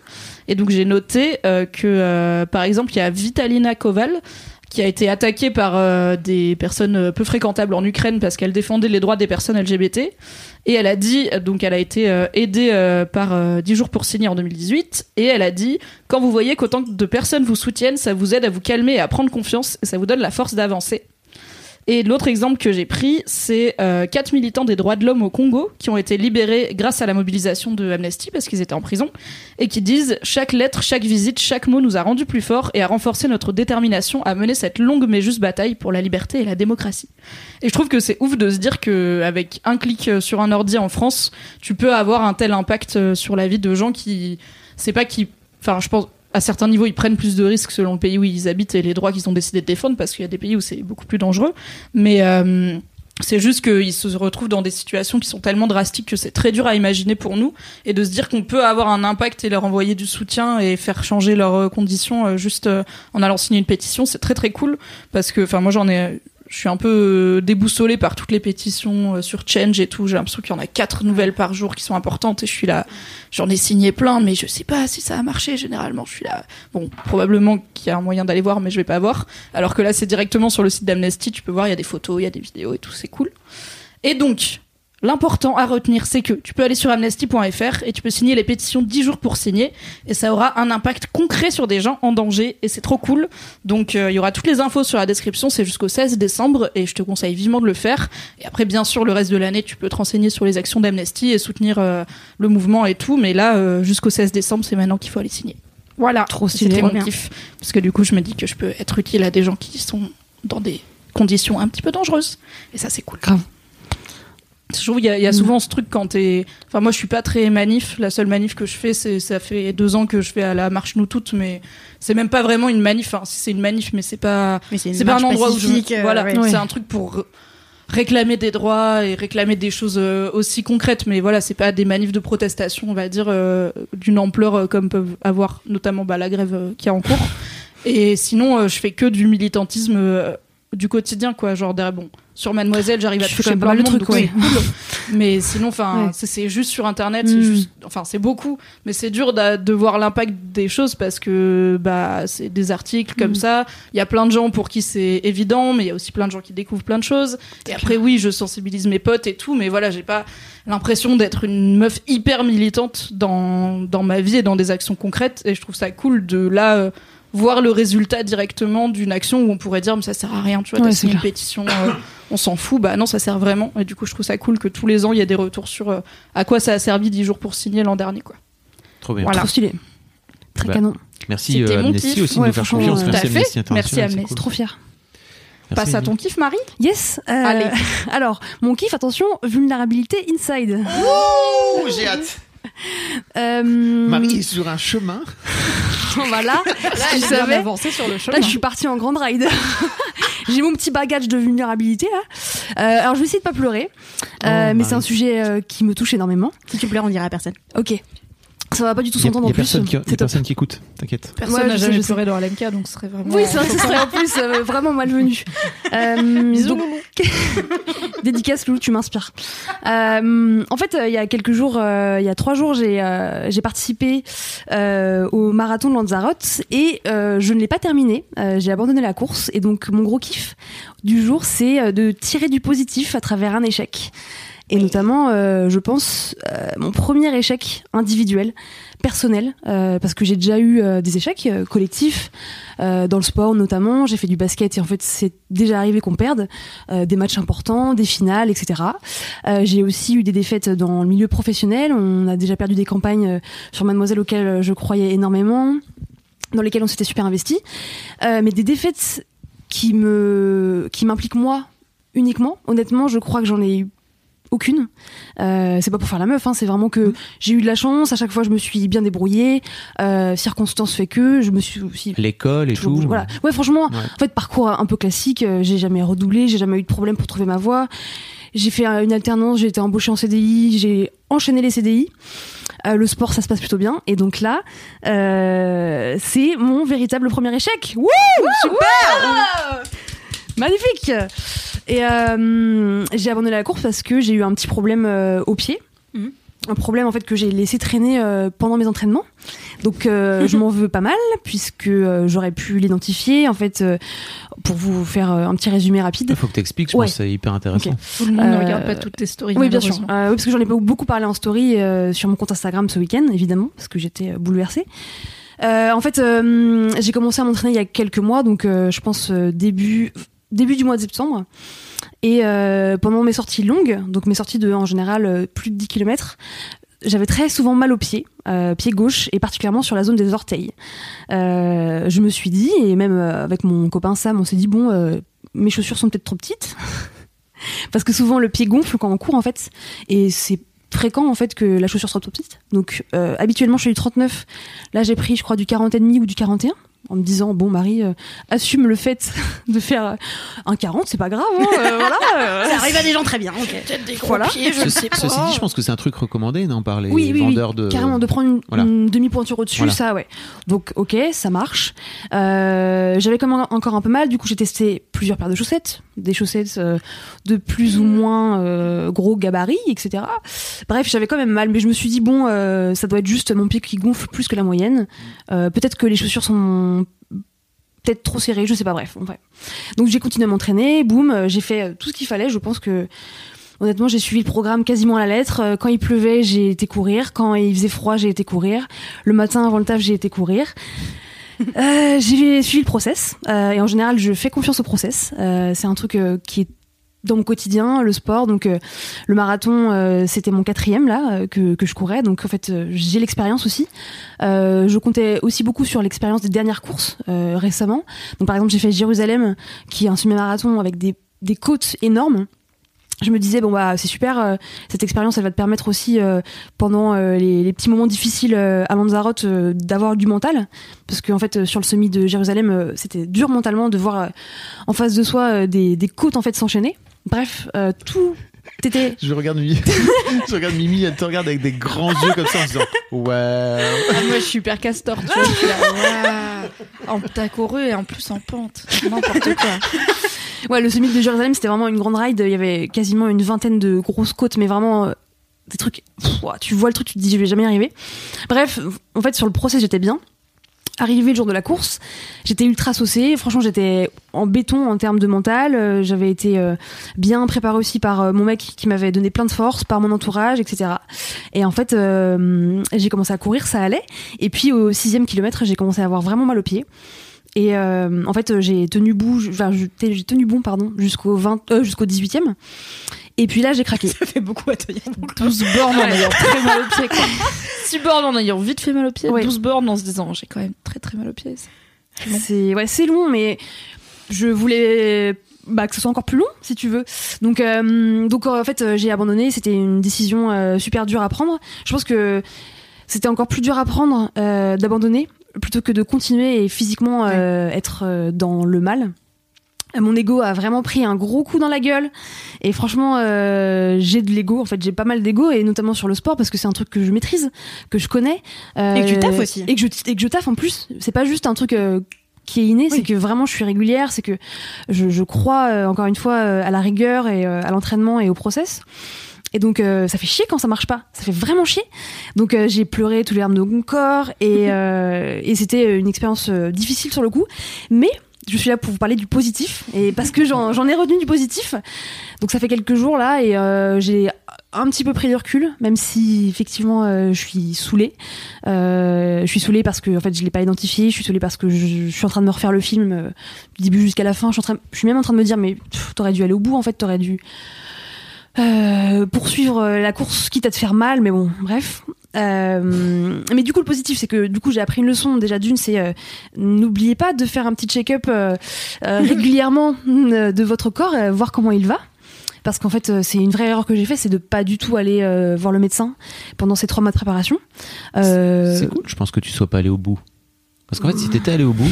Et donc j'ai noté euh, que, euh, par exemple, il y a Vitalina Koval qui a été attaquée par des personnes peu fréquentables en Ukraine parce qu'elle défendait les droits des personnes LGBT. Et elle a dit, donc elle a été aidée par euh, 10 jours pour signer en 2018, et elle a dit, quand vous voyez qu'autant de personnes vous soutiennent, ça vous aide à vous calmer et à prendre confiance, et ça vous donne la force d'avancer. Et l'autre exemple que j'ai pris, c'est euh, quatre militants des droits de l'homme au Congo qui ont été libérés grâce à la mobilisation de Amnesty parce qu'ils étaient en prison et qui disent chaque lettre, chaque visite, chaque mot nous a rendus plus forts et a renforcé notre détermination à mener cette longue mais juste bataille pour la liberté et la démocratie. Et je trouve que c'est ouf de se dire que avec un clic euh, sur un ordi en France, tu peux avoir un tel impact euh, sur la vie de gens qui, c'est pas qui, enfin je pense à certains niveaux, ils prennent plus de risques selon le pays où ils habitent et les droits qu'ils ont décidé de défendre, parce qu'il y a des pays où c'est beaucoup plus dangereux. Mais euh, c'est juste qu'ils se retrouvent dans des situations qui sont tellement drastiques que c'est très dur à imaginer pour nous, et de se dire qu'on peut avoir un impact et leur envoyer du soutien et faire changer leurs euh, conditions euh, juste en allant signer une pétition, c'est très très cool, parce que, enfin, moi j'en ai je suis un peu euh, déboussolée par toutes les pétitions euh, sur Change et tout. J'ai l'impression qu'il y en a quatre nouvelles par jour qui sont importantes et je suis là. J'en ai signé plein, mais je sais pas si ça a marché. Généralement, je suis là. Bon, probablement qu'il y a un moyen d'aller voir, mais je vais pas voir. Alors que là, c'est directement sur le site d'Amnesty. Tu peux voir, il y a des photos, il y a des vidéos et tout. C'est cool. Et donc, L'important à retenir, c'est que tu peux aller sur amnesty.fr et tu peux signer les pétitions 10 jours pour signer et ça aura un impact concret sur des gens en danger et c'est trop cool. Donc euh, il y aura toutes les infos sur la description, c'est jusqu'au 16 décembre et je te conseille vivement de le faire. Et après bien sûr le reste de l'année, tu peux te renseigner sur les actions d'Amnesty et soutenir euh, le mouvement et tout, mais là euh, jusqu'au 16 décembre, c'est maintenant qu'il faut aller signer. Voilà, Trop c'était mon kiff parce que du coup, je me dis que je peux être utile à des gens qui sont dans des conditions un petit peu dangereuses et ça c'est cool. Grave. Je trouve qu'il y, a- il y a souvent ce truc quand t'es. Enfin, moi, je suis pas très manif. La seule manif que je fais, c'est ça fait deux ans que je fais à la marche nous toutes, mais c'est même pas vraiment une manif. Enfin, si c'est une manif, mais c'est pas. C'est pas un endroit où je. euh, voilà, ouais. c'est un truc pour réclamer des droits et réclamer des choses euh, aussi concrètes. Mais voilà, c'est pas des manifs de protestation, on va dire, euh, d'une ampleur comme peuvent avoir notamment bah, la grève qui est en cours. Et sinon, euh, je fais que du militantisme euh, du quotidien, quoi. Genre, bon, sur Mademoiselle, j'arrive à toucher quand même plein de monde, cool. Mais sinon, enfin, Ouais. c'est- juste sur Internet, c'est Mm. juste, enfin, c'est beaucoup, mais c'est dur de voir l'impact des choses parce que bah, c'est des articles comme Mm. ça. Il y a plein de gens pour qui c'est évident, mais il y a aussi plein de gens qui découvrent plein de choses. Et après, oui, je sensibilise mes potes et tout, mais voilà, j'ai pas l'impression d'être une meuf hyper militante dans, dans ma vie et dans des actions concrètes. Et je trouve ça cool de là. euh, voir le résultat directement d'une action où on pourrait dire mais ça sert à rien tu vois Ouais, t'as c'est une clair. pétition euh, on s'en fout bah non ça sert vraiment et du coup je trouve ça cool que tous les ans il y a des retours sur euh, à quoi ça a servi 10 jours pour signer l'an dernier quoi Trop bien. Voilà. Trop stylé. Très Bah, canon. Merci euh, Amnesty kiff. aussi de Ouais, nous faire franchement, confiance. euh, Merci tout à fait. Amnesty Merci, Amnesty. cool. Trop fier. Merci, passe à ton kiff Marie Yes. euh, Allez. Alors, mon kiff, attention, vulnérabilité inside. Ouh, j'ai hâte. Euh, Marie est sur un chemin. Voilà. tu savais. avancé sur le chemin Là, je suis partie en grande ride. J'ai mon petit bagage de vulnérabilité là. Euh, alors, je vais essayer de pas pleurer, Euh, Oh, mais c'est un sujet euh, qui me touche énormément. Si tu pleures, on dirait à personne. Ok. Ça va pas du tout s'entendre en a plus. personne qui, il y a personne qui écoute. T'inquiète. personne Ouais, n'a jamais pleuré dans LMK donc ce serait vraiment Oui, c'est vrai, ce serait en plus euh, vraiment malvenu. Euh, Bisous, donc, Dédicace Lou, tu m'inspires. Euh, en fait, euh, il y a quelques jours, euh, il y a trois jours, j'ai euh, j'ai participé euh, au marathon de Lanzarote et euh, je ne l'ai pas terminé. Euh, j'ai abandonné la course et donc mon gros kiff du jour, c'est euh, de tirer du positif à travers un échec. Et notamment, euh, je pense, euh, mon premier échec individuel, personnel, euh, parce que j'ai déjà eu des échecs collectifs, dans le sport notamment. J'ai fait du basket et en fait, c'est déjà arrivé qu'on perde des matchs importants, des finales, etc. J'ai aussi eu des défaites dans le milieu professionnel. On a déjà perdu des campagnes sur Mademoiselle auxquelles je croyais énormément, dans lesquelles on s'était super investi. Mais des défaites qui me, qui m'impliquent moi uniquement. Honnêtement, je crois que j'en ai eu aucune. Euh, c'est pas pour faire la meuf, hein, c'est vraiment que j'ai eu de la chance. À chaque fois, je me suis bien débrouillée. Euh, circonstances fait que je me suis aussi L'école et tout. bougé. Voilà. Ouais, franchement, Ouais. en fait, parcours un peu classique. euh, J'ai jamais redoublé, j'ai jamais eu de problème pour trouver ma voie. J'ai fait euh, une alternance, j'ai été embauchée en CDI, j'ai enchaîné les CDI. Euh, le sport, ça se passe plutôt bien. Et donc là, euh, c'est mon véritable premier échec. Wouh Super Magnifique Et euh, j'ai abandonné la course parce que j'ai eu un petit problème euh, au pied. Mhm. Un problème en fait que j'ai laissé traîner euh, pendant mes entraînements. Donc euh, je m'en veux pas mal puisque euh, j'aurais pu l'identifier. En fait, euh, pour vous faire euh, un petit résumé rapide. Il faut que t'expliques, je Ouais. pense que c'est hyper intéressant. tout le monde ne regarde pas toutes tes stories Oui, bien sûr. Euh, oui, parce que j'en ai beaucoup parlé en story euh, sur mon compte Instagram ce week-end, évidemment, parce que j'étais euh, bouleversée. Euh, en fait, euh, j'ai commencé à m'entraîner il y a quelques mois, donc euh, je pense euh, début début du mois de septembre. Et euh, pendant mes sorties longues, donc mes sorties de en général euh, plus de 10 km, j'avais très souvent mal aux pieds, euh, pied gauche et particulièrement sur la zone des orteils. Je me suis dit, et même avec mon copain Sam, on s'est dit bon, mes chaussures sont peut-être trop petites, parce que souvent le pied gonfle quand on court en fait, et c'est fréquent en fait que la chaussure soit trop petite. Donc habituellement je suis du 39, là j'ai pris je crois du 40 et demi ou du 41 en me disant bon Marie euh, assume le fait de faire un 40 c'est pas grave hein, euh, voilà euh, Ça arrive à des gens très bien. ok. voilà Ceci, ceci dit, je pense que c'est un truc recommandé, non, par les oui, oui, oui, vendeurs de. carrément de prendre une, Voilà. une demi-pointure au-dessus, Voilà. ça, ouais. Donc, ok, ça marche. Euh, J'avais quand même encore un peu mal, du coup, j'ai testé plusieurs paires de chaussettes, des chaussettes euh, de plus ou moins euh, gros gabarit, etc. Bref, j'avais quand même mal, mais je me suis dit bon, euh, ça doit être juste mon pied qui gonfle plus que la moyenne. Euh, Peut-être que les chaussures sont peut-être trop serrées, je sais pas. Bref. Donc j'ai continué à m'entraîner, boum, j'ai fait tout ce qu'il fallait. Je pense que Honnêtement, j'ai suivi le programme quasiment à la lettre. Quand il pleuvait, j'ai été courir. Quand il faisait froid, j'ai été courir. Le matin avant le taf, j'ai été courir. Euh, j'ai suivi le process. Euh, et en général, je fais confiance au process. Euh, c'est un truc qui est dans mon quotidien, le sport. Donc, le marathon, c'était mon quatrième là que, que je courais. Donc, en fait, j'ai l'expérience aussi. Je comptais aussi beaucoup sur l'expérience des dernières courses récemment. Donc, par exemple, j'ai fait Jérusalem, qui est un semi-marathon avec des, des côtes énormes je me disais bon bah c'est super euh, cette expérience elle va te permettre aussi euh, pendant euh, les, les petits moments difficiles euh, à Lanzarote euh, d'avoir du mental parce qu'en fait euh, sur le semi de Jérusalem euh, c'était dur mentalement de voir euh, en face de soi euh, des, des côtes en fait s'enchaîner bref euh, tout était Je regarde Mimi. je regarde Mimi, elle te regarde avec des grands yeux comme ça en se disant Ouais. Ah, moi, je suis hyper castor, tu vois. je suis là, waouh. En- T'as couru et en plus en pente. N'importe quoi. Ouais le semi de Jérusalem c'était vraiment une grande ride il y avait quasiment une vingtaine de grosses côtes mais vraiment euh, des trucs tu vois le truc tu te dis je vais jamais y arriver bref en fait sur le process j'étais bien Arrivé le jour de la course, j'étais ultra saucée. Franchement, j'étais en béton en termes de mental. Euh, J'avais été euh, bien préparée aussi par mon mec qui m'avait donné plein de force, par mon entourage, etc. Et en fait, j'ai commencé à courir, ça allait. Et puis au sixième kilomètre, j'ai commencé à avoir vraiment mal aux pieds. Et euh, en fait, j'ai tenu bout, enfin, j'ai tenu bon, pardon, jusqu'au 20, euh, jusqu'au 18e. Et puis là, j'ai craqué. Ça fait beaucoup à tenir. 12 bornes en ayant très mal aux pieds, quoi. 6 bornes en ayant vite fait mal aux pieds. Ouais. 12 bornes en se disant, j'ai quand même très très mal aux pieds. long. C'est ouais, c'est long, mais je voulais bah, que ce soit encore plus long, si tu veux. Donc, euh, donc en fait, euh, j'ai abandonné. C'était une décision euh, super dure à prendre. Je pense que c'était encore plus dur à prendre euh, d'abandonner plutôt que de continuer et physiquement euh, être euh, dans le mal. Mon ego a vraiment pris un gros coup dans la gueule et franchement euh, j'ai de l'ego en fait j'ai pas mal d'ego et notamment sur le sport parce que c'est un truc que je maîtrise que je connais euh, Et que tu taffes aussi. et que je et que je taffe en plus c'est pas juste un truc qui est inné, c'est que vraiment je suis régulière, c'est que je, je crois euh, encore une fois euh, à la rigueur et euh, à l'entraînement et au process. Et donc euh, ça fait chier quand ça marche pas, ça fait vraiment chier. Donc euh, j'ai pleuré tous les larmes de mon corps et, euh, et c'était une expérience difficile sur le coup, mais je suis là pour vous parler du positif et parce que j'en ai retenu du positif. Donc ça fait quelques jours là et j'ai un petit peu pris du recul, même si effectivement euh, je suis saoulée. Euh, je suis saoulée parce que en fait je l'ai pas identifié. Je suis saoulée parce que je, je suis en train de me refaire le film euh, du début jusqu'à la fin. Je suis, en train, je suis même en train de me dire mais t'aurais dû aller au bout en fait. T'aurais dû euh, poursuivre euh, la course quitte à te faire mal. Mais bon, bref. Euh, mais du coup le positif c'est que du coup j'ai appris une leçon déjà d'une c'est euh, n'oubliez pas de faire un petit check-up régulièrement de votre corps voir comment il va parce qu'en fait c'est une vraie erreur que j'ai fait c'est de pas du tout aller euh, voir le médecin pendant ces trois mois de préparation Euh, C'est cool, je pense que tu sois pas allé au bout. Parce qu'en fait, si t'étais allé au bout,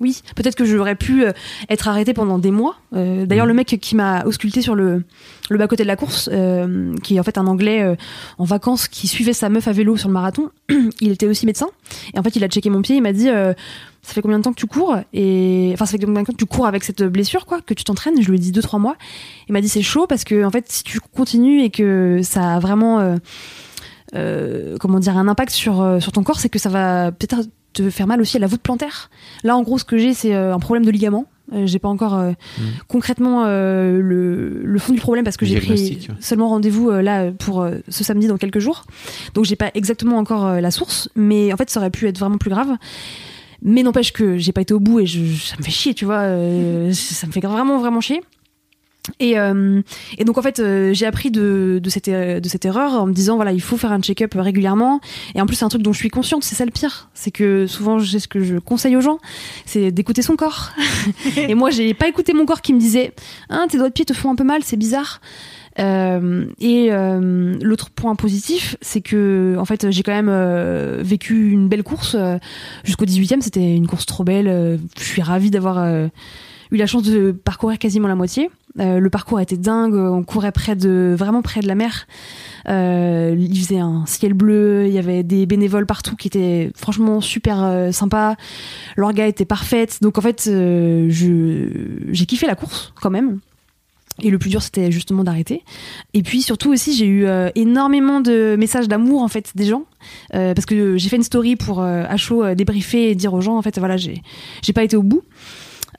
oui, peut-être que j'aurais pu euh, être arrêtée pendant des mois. Euh, D'ailleurs, le mec qui m'a ausculté sur le, le bas-côté de la course, euh, qui est en fait un Anglais euh, en vacances qui suivait sa meuf à vélo sur le marathon, il était aussi médecin. Et en fait, il a checké mon pied, il m'a dit Ça fait combien de temps que tu cours? Et Enfin, ça fait combien de temps que tu cours avec cette blessure, quoi, que tu t'entraînes? Je lui ai dit 2-3 mois. Il m'a dit C'est chaud parce que, en fait, si tu continues et que ça a vraiment. comment dire un impact sur sur ton corps c'est que ça va peut-être te faire mal aussi à la voûte plantaire là en gros ce que j'ai c'est euh, un problème de ligament Euh, j'ai pas encore euh, concrètement euh, le, le fond du problème parce que j'ai pris ouais. seulement rendez-vous là pour ce samedi dans quelques jours donc j'ai pas exactement encore la source mais en fait ça aurait pu être vraiment plus grave Mais n'empêche que j'ai pas été au bout et je, ça me fait chier, tu vois. euh, ça me fait vraiment, vraiment chier. Et, euh, et donc en fait euh, j'ai appris de, de, cette, euh, de cette erreur en me disant voilà il faut faire un check-up régulièrement et en plus c'est un truc dont je suis consciente c'est ça le pire c'est que souvent c'est ce que je conseille aux gens c'est d'écouter son corps et moi j'ai pas écouté mon corps qui me disait hein, tes doigts de pied te font un peu mal c'est bizarre euh, et euh, l'autre point positif, c'est que en fait j'ai quand même euh, vécu une belle course jusqu'au 18e. C'était une course trop belle. je suis ravie d'avoir eu la chance de parcourir quasiment la moitié. Euh, le parcours était dingue. On courait vraiment près de la mer. Euh, il faisait un ciel bleu. Il y avait des bénévoles partout qui étaient franchement super euh, sympas. L'orga était parfaite. Donc en fait, j'ai kiffé la course quand même. Et le plus dur, c'était justement d'arrêter. Et puis surtout aussi, j'ai eu énormément de messages d'amour en fait des gens, parce que j'ai fait une story pour euh, à chaud débriefer et dire aux gens en fait voilà j'ai j'ai pas été au bout.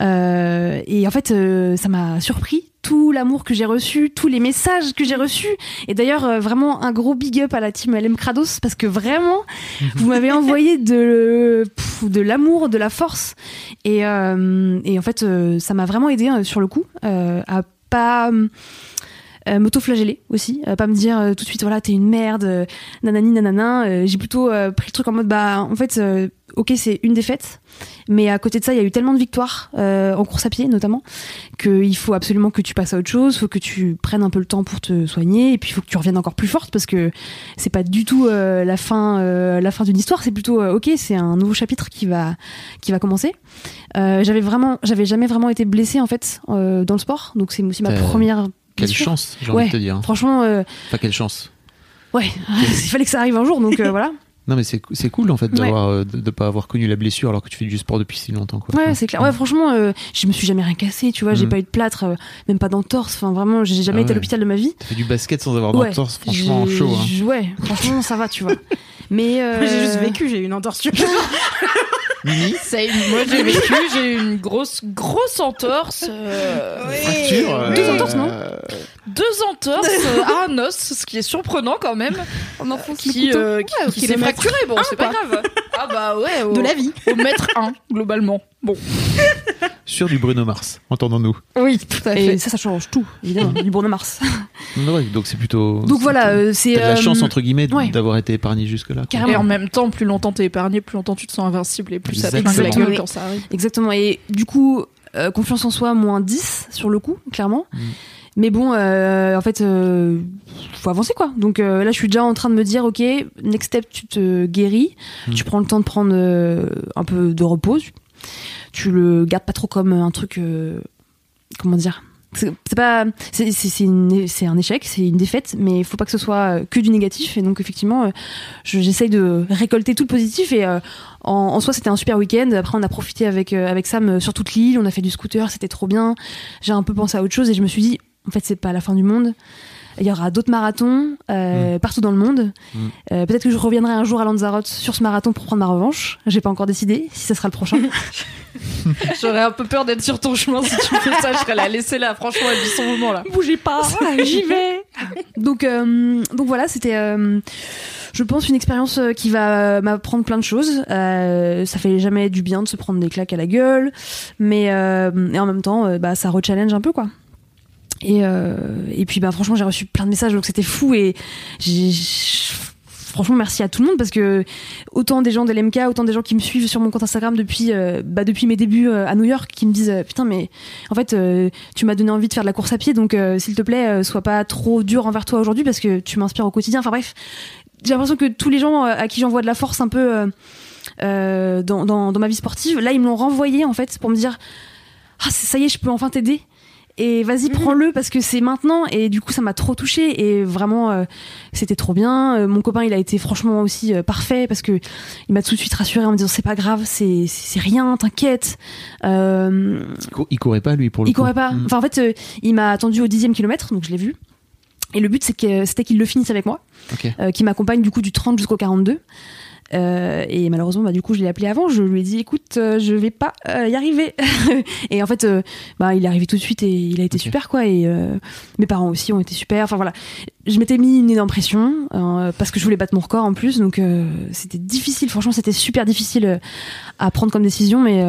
Euh, et en fait, euh, ça m'a surpris tout l'amour que j'ai reçu, tous les messages que j'ai reçus. Et d'ailleurs, euh, vraiment un gros big up à la team LM Krados parce que vraiment, vous m'avez envoyé de pff, de l'amour, de la force. Et, et en fait, ça m'a vraiment aidé sur le coup à pas euh, m'auto-flageller aussi, à pas me dire euh, tout de suite voilà t'es une merde, euh, nanani nanana. Euh, j'ai plutôt euh, pris le truc en mode bah en fait euh, ok c'est une défaite, mais à côté de ça il y a eu tellement de victoires euh, en course à pied notamment qu'il faut absolument que tu passes à autre chose, faut que tu prennes un peu le temps pour te soigner et puis il faut que tu reviennes encore plus forte parce que c'est pas du tout euh, la fin euh, la fin d'une histoire, c'est plutôt euh, ok c'est un nouveau chapitre qui va qui va commencer. Euh, j'avais vraiment j'avais jamais vraiment été blessée en fait euh, dans le sport donc c'est aussi ma première Quelle chance, j'ai Ouais. envie de te dire. hein. Franchement, euh, Enfin, quelle chance. ouais, il fallait que ça arrive un jour, donc euh, voilà. Non, mais c'est c'est cool en fait Ouais. euh, de, de pas avoir connu la blessure alors que tu fais du sport depuis si longtemps. Quoi. Ouais, c'est clair. Ouais, franchement, euh, je me suis jamais rien cassé, tu vois, j'ai Mhm. pas eu de plâtre, euh, même pas d'entorse. Enfin, vraiment, j'ai jamais Ah été à l'hôpital de ma vie. T'as fait du basket sans avoir Ouais. d'entorse, franchement chaud. Hein. Ouais, franchement, ça va, tu vois. Mais euh, Moi, J'ai juste vécu, j'ai eu une entorse. Mimi, Ça, moi j'ai vécu, j'ai eu une grosse, grosse entorse. euh, fracture. euh, Deux entorses, non euh, deux entorses euh, à un os, ce qui est surprenant quand même. on enfonce Qui, euh, qui, qui s'est fracturé, bon, c'est pas grave. Ah bah ouais, au, De la vie. au mètre 1, globalement. Bon. Sur du Bruno Mars, entendons-nous. Oui, tout à Et ça, ça change tout, évidemment, du Bruno Mars. Ouais, donc c'est plutôt. Donc voilà, euh, c'est. La euh, chance entre guillemets ouais. d'avoir été épargné jusque-là. Carrément. Et en même temps, plus longtemps t'es épargné, plus longtemps tu te sens invincible et plus ça te Exactement. la gueule quand ça arrive. Exactement. Et du coup, euh, confiance en soi, moins 10 sur le coup, clairement. Mm. Mais bon, euh, en fait, euh, faut avancer quoi. Donc euh, là, je suis déjà en train de me dire, ok, next step, tu te guéris, Mm. tu prends le temps de prendre euh, un peu de repos, tu- le gardes pas trop comme un truc, euh, comment dire? C'est pas, c'est un échec, c'est une défaite, mais il faut pas que ce soit euh, que du négatif. Et donc effectivement, euh, je- j'essaye de récolter tout le positif et en, en soi, c'était un super week-end. Après, on a profité avec, avec Sam sur toute l'île. On a fait du scooter, c'était trop bien. J'ai un peu pensé à autre chose et je me suis dit, en fait, c'est pas la fin du monde. Il y aura d'autres marathons euh, partout dans le monde. Mm. Euh, Peut-être que je reviendrai un jour à Lanzarote sur ce marathon pour prendre ma revanche. J'ai pas encore décidé si ça sera le prochain. J'aurais un peu peur d'être sur ton chemin si tu fais ça, je serais là, laissez là, franchement, elle vit son moment là. Bougez pas, j'y vais. donc, euh, donc voilà, c'était, euh, je pense, une expérience euh, qui va m'apprendre plein de choses. Euh, ça fait jamais du bien de se prendre des claques à la gueule, mais euh, et en même temps, euh, bah, ça rechallenge un peu quoi. Et, euh, et puis bah franchement j'ai reçu plein de messages donc c'était fou et j'ai franchement merci à tout le monde parce que autant des gens de l'MK autant des gens qui me suivent sur mon compte Instagram depuis euh, bah, depuis mes débuts euh, à New York qui me disent putain mais en fait tu m'as donné envie de faire de la course à pied donc s'il te plaît sois pas trop dur envers toi aujourd'hui parce que tu m'inspires au quotidien. Enfin bref j'ai l'impression que tous les gens à qui j'envoie de la force un peu dans, dans, dans ma vie sportive là ils me l'ont renvoyé en fait pour me dire ah ça y est je peux enfin t'aider et vas-y prends-le parce que c'est maintenant et du coup ça m'a trop touché et vraiment euh, c'était trop bien Euh, mon copain il a été franchement aussi euh, parfait parce que il m'a tout de suite rassuré en me disant c'est pas grave c'est c'est rien t'inquiète euh, Il, cou- il courait pas lui pour le il coup. courait pas Mm. enfin en fait euh, il m'a attendu au dixième kilomètre donc je l'ai vu et le but c'est que c'était qu'il le finisse avec moi Ok. euh, qui m'accompagne du coup du 30 jusqu'au 42 Euh, et malheureusement, bah, du coup, je l'ai appelé avant. Je lui ai dit, écoute, euh, je vais pas euh, y arriver. et en fait, bah, il est arrivé tout de suite et il a été super, quoi. Et mes parents aussi ont été super. Enfin voilà, je m'étais mis une énorme pression parce que je voulais battre mon record en plus. Donc c'était difficile. Franchement, c'était super difficile à prendre comme décision, mais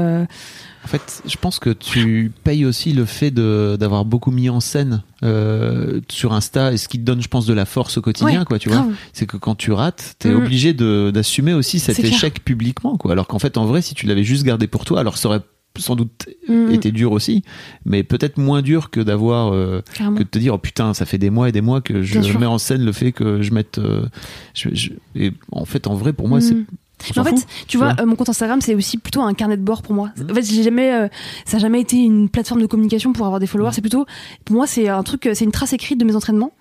En fait, je pense que tu payes aussi le fait de- d'avoir beaucoup mis en scène euh, sur Insta et ce qui te donne, je pense, de la force au quotidien, Ouais, quoi, tu vois. C'est que quand tu rates, t'es Mhm. obligé de- d'assumer aussi cet C'est clair. échec publiquement, quoi. Alors qu'en fait, en vrai, si tu l'avais juste gardé pour toi, alors ça aurait sans doute Mhm. été dur aussi, mais peut-être moins dur que d'avoir euh, que de te dire oh putain ça fait des mois et des mois que je Bien sûr. mets en scène le fait que je mette euh, je- je- et en fait en vrai pour moi c'est Mhm. on Mais en fait, tu vois, euh, mon compte Instagram, c'est aussi plutôt un carnet de bord pour moi. Mhm. En fait, j'ai jamais, euh, ça a jamais été une plateforme de communication pour avoir des followers. Mhm. C'est plutôt, pour moi, c'est un truc, euh, c'est une trace écrite de mes entraînements,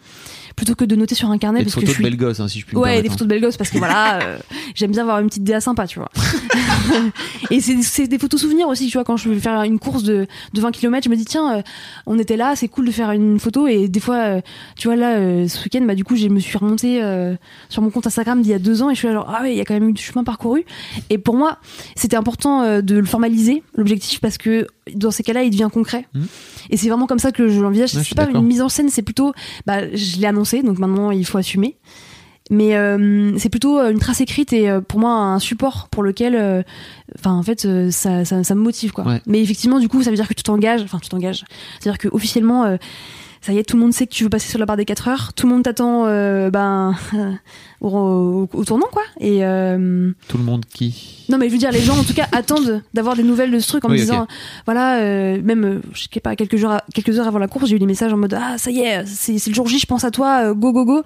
plutôt que de noter sur un carnet et des parce que photos je de suis. belles gosses hein, si je puis me Ouais, permettre, des hein. photos de belles gosses parce que voilà, euh, j'aime bien avoir une petite DA sympa, tu vois. et c'est des photos souvenirs aussi, tu vois, quand je vais faire une course de, de 20 km, je me dis tiens, euh, on était là, c'est cool de faire une photo et des fois, euh, tu vois, là, ce week-end, bah du coup, je me suis remontée sur mon compte Instagram d'il y a deux ans et je suis là genre ah ouais, il y a quand même eu du chemin parcouru. Et pour moi, c'était important de le formaliser, l'objectif, parce que dans ces cas-là, il devient concret. Mhm. Et c'est vraiment comme ça que je l'envisage. Ouais, c'est pas une mise en scène, c'est plutôt, bah, je l'ai annoncé, donc maintenant il faut assumer. Mais euh, c'est plutôt euh, une trace écrite et euh, pour moi un support pour lequel, euh, enfin en fait, ça, ça, ça me motive quoi. Ouais. Mais effectivement, du coup, ça veut dire que tu t'engages, enfin tu t'engages. C'est-à-dire que officiellement, euh, ça y est, tout le monde sait que tu veux passer sur la barre des 4 heures. Tout le monde t'attend, euh, ben, au, au- au tournant quoi. Et euh, tout le monde qui non mais je veux dire les gens en tout cas attendent d'avoir des nouvelles de ce truc en Oui, me disant voilà euh, même euh, je sais pas quelques jours à- quelques heures avant la course j'ai eu des messages en mode ah ça y est c'est le jour J je pense à toi go go go.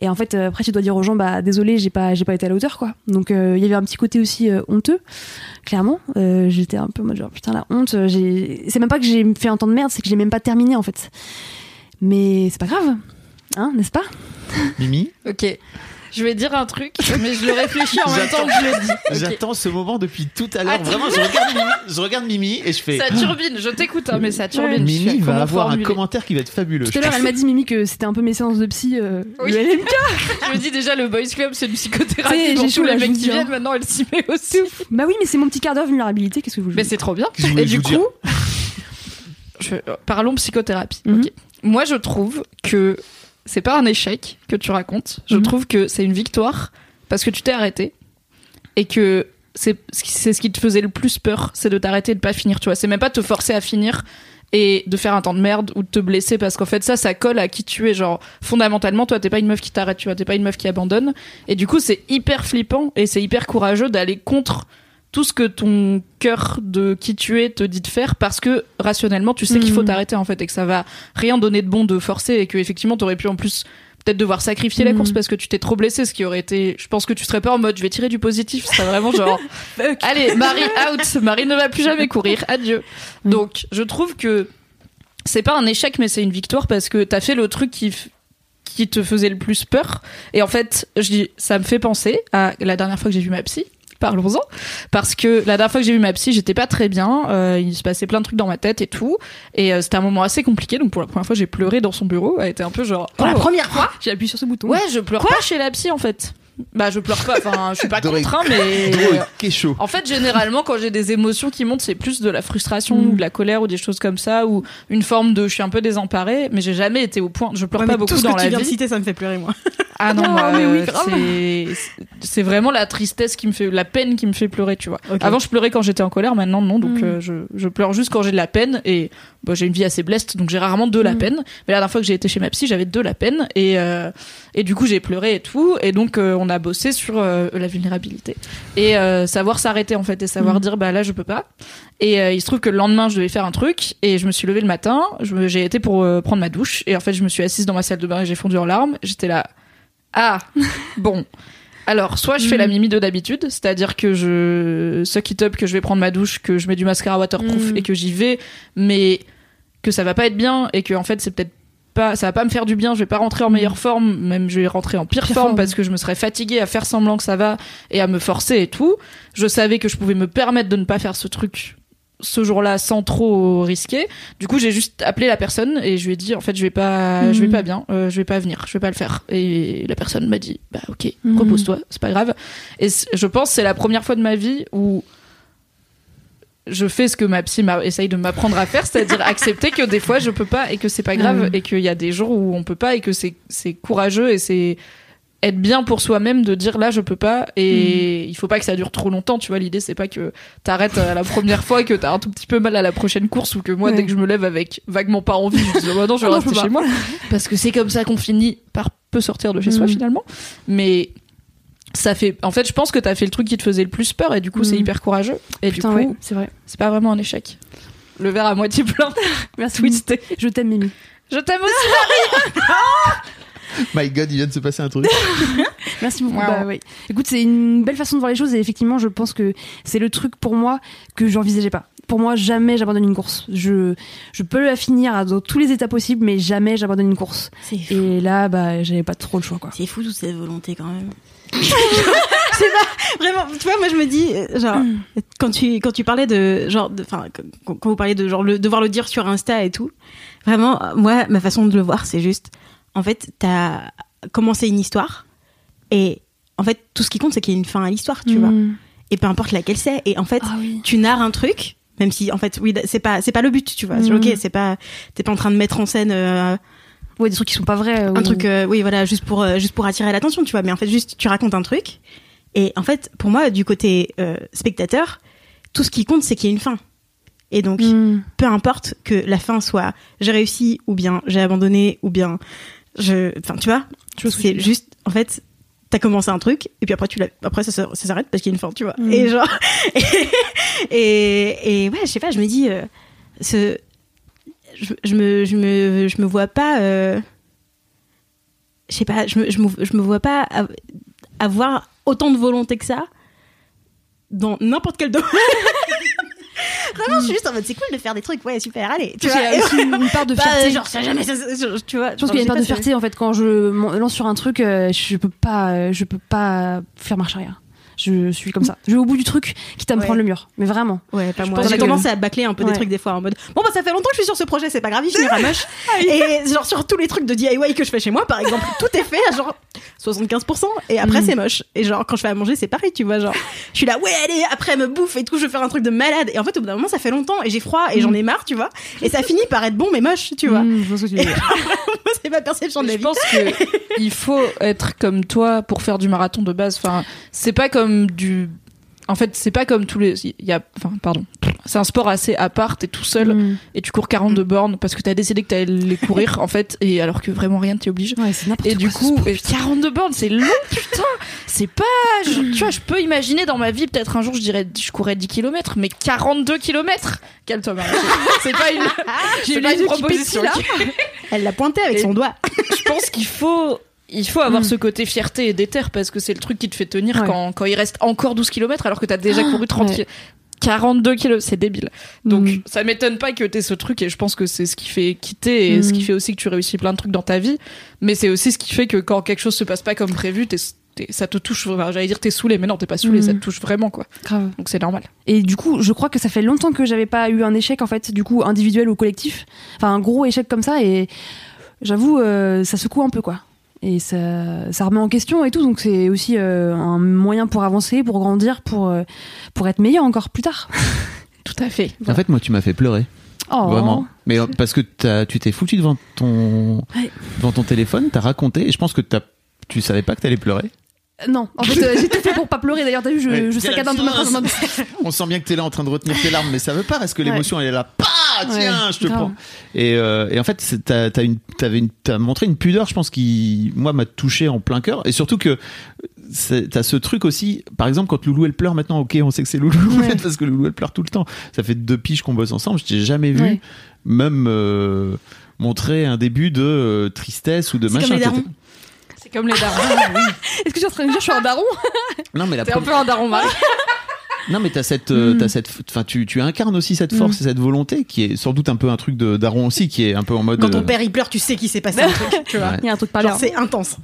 Et en fait après tu dois dire aux gens bah désolé j'ai pas j'ai pas été à la hauteur quoi. Donc euh, il y avait un petit côté aussi euh, honteux clairement. Euh, j'étais un peu mode genre putain la honte c'est même pas que j'ai fait un temps de merde c'est que j'ai même pas terminé en fait. Mais c'est pas grave hein n'est-ce pas? Mimi? Ok. Je vais dire un truc, mais je le réfléchis en même temps que je le dis. J'attends ce moment depuis tout à l'heure Attends. vraiment je regarde Mimi je regarde Mimi et je fais Ça turbine, je t'écoute, hein, mais ça turbine. Mimi va avoir un commentaire qui va être fabuleux tout je à l'heure elle m'a dit Mimi que c'était un peu mes séances de psy euh, Oui. le LMK Je me dis déjà, le Boys Club, c'est une psychothérapie j'ai tous les mecs qui hein. viennent. Maintenant, elle s'y met aussi. Bah oui, mais c'est mon petit quart d'heure vulnérabilité, qu'est-ce que vous voulez Mais c'est trop bien. Et du vous coup, dire. je- euh, parlons psychothérapie. Mhm. Moi, je trouve que c'est pas un échec que tu racontes. Je Mhm. trouve que c'est une victoire parce que tu t'es arrêté et que c'est c'est ce qui te faisait le plus peur, c'est de t'arrêter et de pas finir. Tu vois, c'est même pas de te forcer à finir et de faire un temps de merde ou de te blesser parce qu'en fait ça ça colle à qui tu es genre fondamentalement toi t'es pas une meuf qui t'arrête tu vois t'es pas une meuf qui abandonne et du coup c'est hyper flippant et c'est hyper courageux d'aller contre tout ce que ton cœur de qui tu es te dit de faire parce que rationnellement tu sais qu'il faut Mhm. t'arrêter en fait et que ça va rien donner de bon de forcer et que effectivement t'aurais pu en plus peut-être devoir sacrifier la Mhm. course parce que tu t'es trop blessé ce qui aurait été je pense que tu serais pas en mode je vais tirer du positif ce serait vraiment genre allez Marie out Marie ne va plus jamais courir adieu Mhm. donc je trouve que c'est pas un échec mais c'est une victoire parce que t'as fait le truc qui qui te faisait le plus peur et en fait je dis ça me fait penser à la dernière fois que j'ai vu ma psy parlons-en parce que la dernière fois que j'ai vu ma psy j'étais pas très bien euh, il se passait plein de trucs dans ma tête et tout et euh, c'était un moment assez compliqué donc pour la première fois j'ai pleuré dans son bureau elle était un peu genre Pour la oh. première fois J'ai appuyé sur ce bouton. ouais je pleure pas chez la psy en fait bah je pleure pas enfin je suis pas Doré. contre hein, mais Drôle, qu'est chaud en fait, généralement, quand j'ai des émotions qui montent, c'est plus de la frustration Mm. ou de la colère ou des choses comme ça, ou une forme de je suis un peu désemparée, mais j'ai jamais été au point. Je pleure Ouais, pas beaucoup tout ce dans que tu la viens de vie. citer, ça me fait pleurer, moi. Ah non, mais oui, euh, grave. c'est c'est vraiment la tristesse qui me fait, la peine qui me fait pleurer, tu vois. Avant, je pleurais quand j'étais en colère, maintenant non, donc Mm. euh, je, je pleure juste quand j'ai de la peine et bah, j'ai une vie assez bleste, donc j'ai rarement de la Mm. peine. Mais la dernière fois que j'ai été chez ma psy, j'avais de la peine et euh, et du coup j'ai pleuré et tout, et donc euh, on a bossé sur euh, la vulnérabilité et euh, savoir s'arrêter en fait et savoir Mm. dire bah là je peux pas. Et euh, il se trouve que le lendemain je devais faire un truc et je me suis levée le matin, j'ai été pour prendre ma douche et en fait je me suis assise dans ma salle de bain et j'ai fondu en larmes. J'étais là ah bon. Alors, soit je fais la mimi de d'habitude, c'est-à-dire que je suck it up, que je vais prendre ma douche, que je mets du mascara waterproof Mm. et que j'y vais, mais que ça va pas être bien et que en fait c'est peut-être pas, ça va pas me faire du bien, je vais pas rentrer en meilleure forme, même je vais rentrer en pire, Pire forme forme. parce que je me serais fatiguée à faire semblant que ça va et à me forcer et tout. Je savais que je pouvais me permettre de ne pas faire ce truc ce jour-là sans trop risquer. Du coup, j'ai juste appelé la personne et je lui ai dit en fait, je vais pas, je vais Mhm. pas bien, euh, je vais pas venir, je vais pas le faire. Et la personne m'a dit bah ok, Mhm. repose-toi, c'est pas grave. Et je pense que c'est la première fois de ma vie où je fais ce que ma psy essaye de m'apprendre à faire, c'est-à-dire accepter que des fois je peux pas et que c'est pas grave Mhm. et qu'il y a des jours où on peut pas et que c'est courageux et c'est être bien pour soi-même de dire là je peux pas et il faut pas que ça dure trop longtemps tu vois l'idée c'est pas que t'arrêtes à la première fois que t'as un tout petit peu mal à la prochaine course ou que moi Ouais. dès que je me lève avec vaguement pas envie je dis oh non je vais je rester chez moi parce que c'est comme ça qu'on finit par peu sortir de chez soi Mhm. finalement mais ça fait en fait je pense que t'as fait le truc qui te faisait le plus peur et du coup c'est Mhm. hyper courageux et Putain, du coup ouais, c'est vrai. c'est pas vraiment un échec le verre à moitié plein Merci. twisté Je t'aime, Mimi. je t'aime aussi My God, il vient de se passer un truc. Merci beaucoup. Wow. Bah, ouais. Écoute, c'est une belle façon de voir les choses et effectivement, je pense que c'est le truc pour moi que j'envisageais pas. Pour moi, jamais j'abandonne une course. Je, je peux la finir à dans tous les états possibles, mais jamais j'abandonne une course. C'est fou. Et là, bah, j'avais pas trop le choix, quoi. C'est fou toute cette volonté quand même. Je sais pas, vraiment, tu vois, moi je me dis, euh, genre, quand tu, quand tu parlais de, genre, enfin, quand, quand vous parliez de, genre, le, devoir le dire sur Insta et tout, vraiment, moi, ma façon de le voir, c'est juste, en fait, t'as commencé une histoire, et en fait, tout ce qui compte, c'est qu'il y ait une fin à l'histoire, tu vois. Mm. Et peu importe laquelle c'est, et en fait, Ah oui. tu narres un truc, même si, en fait, oui, c'est pas, c'est pas le but, tu vois. C'est Mhm. Ok, c'est pas, t'es pas en train de mettre en scène, euh, Ouais, des trucs qui sont pas vrais. un truc euh, oui voilà juste pour euh, juste pour attirer l'attention tu vois mais en fait juste tu racontes un truc et en fait pour moi du côté euh, spectateur tout ce qui compte c'est qu'il y ait une fin et donc Mm. peu importe que la fin soit j'ai réussi ou bien j'ai abandonné ou bien je enfin tu vois c'est juste en fait t'as commencé un truc et puis après tu après ça, ça, ça s'arrête parce qu'il y a une fin tu vois. Mm. et genre et, et ouais je sais pas je me dis euh, ce je, je me je me je me vois pas euh, je sais pas je me, je me je me vois pas av- avoir autant de volonté que ça dans n'importe quel domaine Vraiment, je suis juste en mode c'est cool de faire des trucs, ouais, super, allez. Tu vois, vois, il y a aussi une part de Bah, fierté. genre, ça jamais, ça- tu vois. Je pense qu'il y a une part de fierté en fait quand je lance sur un truc, euh, je peux pas, euh, je peux pas faire marche arrière. Je suis comme ça. Je vais au bout du truc, quitte à me Ouais. prendre le mur. Mais vraiment. Ouais, pas Je moi. J'ai que- tendance à bâcler un peu Ouais. des trucs des fois en mode bon bah ça fait longtemps que je suis sur ce projet, c'est pas grave, il finira moche. et genre sur tous les trucs de DIY que je fais chez moi par exemple, tout est fait genre 75% et après Mm. c'est moche. Et genre quand je fais à manger, c'est pareil, tu vois, genre je suis là ouais, allez, après elle me bouffe et tout, je vais faire un truc de malade et en fait au bout d'un moment ça fait longtemps et j'ai froid et j'en ai marre, tu vois. Et ça finit par être bon mais moche, tu vois. Mm, je moi, c'est ma perception de la je vie. pense que il faut être comme toi pour faire du marathon de base. Enfin, c'est pas comme du. En fait, c'est pas comme tous les. Il y a. Enfin, pardon. C'est un sport assez à part. T'es tout seul Mm. et tu cours 42 bornes parce que t'as décidé que t'allais les courir en fait. Et alors que vraiment rien t'y oblige. Ouais, c'est n'importe Et du coup, sport, et putain. 42 bornes, c'est long, putain. C'est pas, je- tu vois, je peux imaginer dans ma vie, peut-être un jour, je dirais, je courais 10 km, mais 42 km. Calme-toi. C'est pas une, J'ai une proposition. pétillent, Elle l'a pointé avec Et- son doigt. je pense qu'il faut il faut avoir Mm. ce côté fierté et déter parce que c'est le truc qui te fait tenir Ouais. quand, quand il reste encore 12 km alors que t'as déjà couru 30 ouais. ki- 42 km, c'est débile. Donc Mm. ça m'étonne pas que t'aies ce truc et je pense que c'est ce qui fait quitter et ce qui fait aussi que tu réussis plein de trucs dans ta vie. Mais c'est aussi ce qui fait que quand quelque chose se passe pas comme prévu, t'es- ça te touche. J'allais dire t'es saoulé, mais non, t'es pas saoulé, Mm. ça te touche vraiment quoi. Grave. Donc c'est normal. Et du coup, je crois que ça fait longtemps que j'avais pas eu un échec en fait, du coup individuel ou collectif. Enfin, un gros échec comme ça et j'avoue, euh, ça secoue un peu quoi. Et ça, ça remet en question et tout, donc c'est aussi euh, un moyen pour avancer, pour grandir, pour euh, pour être meilleur encore plus tard. Tout à fait. En fait, moi, tu m'as fait pleurer. Oh. Vraiment. Mais euh, parce que tu t'es foutu devant ton, Ouais. devant ton téléphone, t'as raconté, et je pense que t'as, tu savais pas que t'allais pleurer. Non, en fait, euh, j'ai tout fait pour pas pleurer. D'ailleurs, t'as vu, je, Ouais. je saccade un peu ma phrase. On sent bien que t'es là en train de retenir tes larmes, mais ça veut pas parce que Ouais. l'émotion elle est là? Pah Tiens, Ouais, je te grave. prends. Et, euh, et en fait, t'as, t'as une, t'avais une, t'as montré une pudeur, je pense, qui, moi, m'a touché en plein cœur. Et surtout que t'as ce truc aussi. Par exemple, quand Loulou elle pleure maintenant, ok, on sait que c'est Loulou Ouais. parce que Loulou elle pleure tout le temps. Ça fait deux piges qu'on bosse ensemble. Je t'ai jamais vu, Ouais. même euh, montrer un début de euh, tristesse ou de machin. C'est comme les darons. Est-ce que tu es en train de dire que je suis un daron? Non, mais la T'es un peu un daron, Marie. Non, mais t'as cette, euh, Mm. t'as cette, enfin, tu, tu incarnes aussi cette force et cette volonté qui est sans doute un peu un truc de Daron aussi, qui est un peu en mode. Quand ton euh, père il pleure, tu sais qu'il s'est passé un truc, tu vois. Ouais. Il y a un truc pas c'est intense.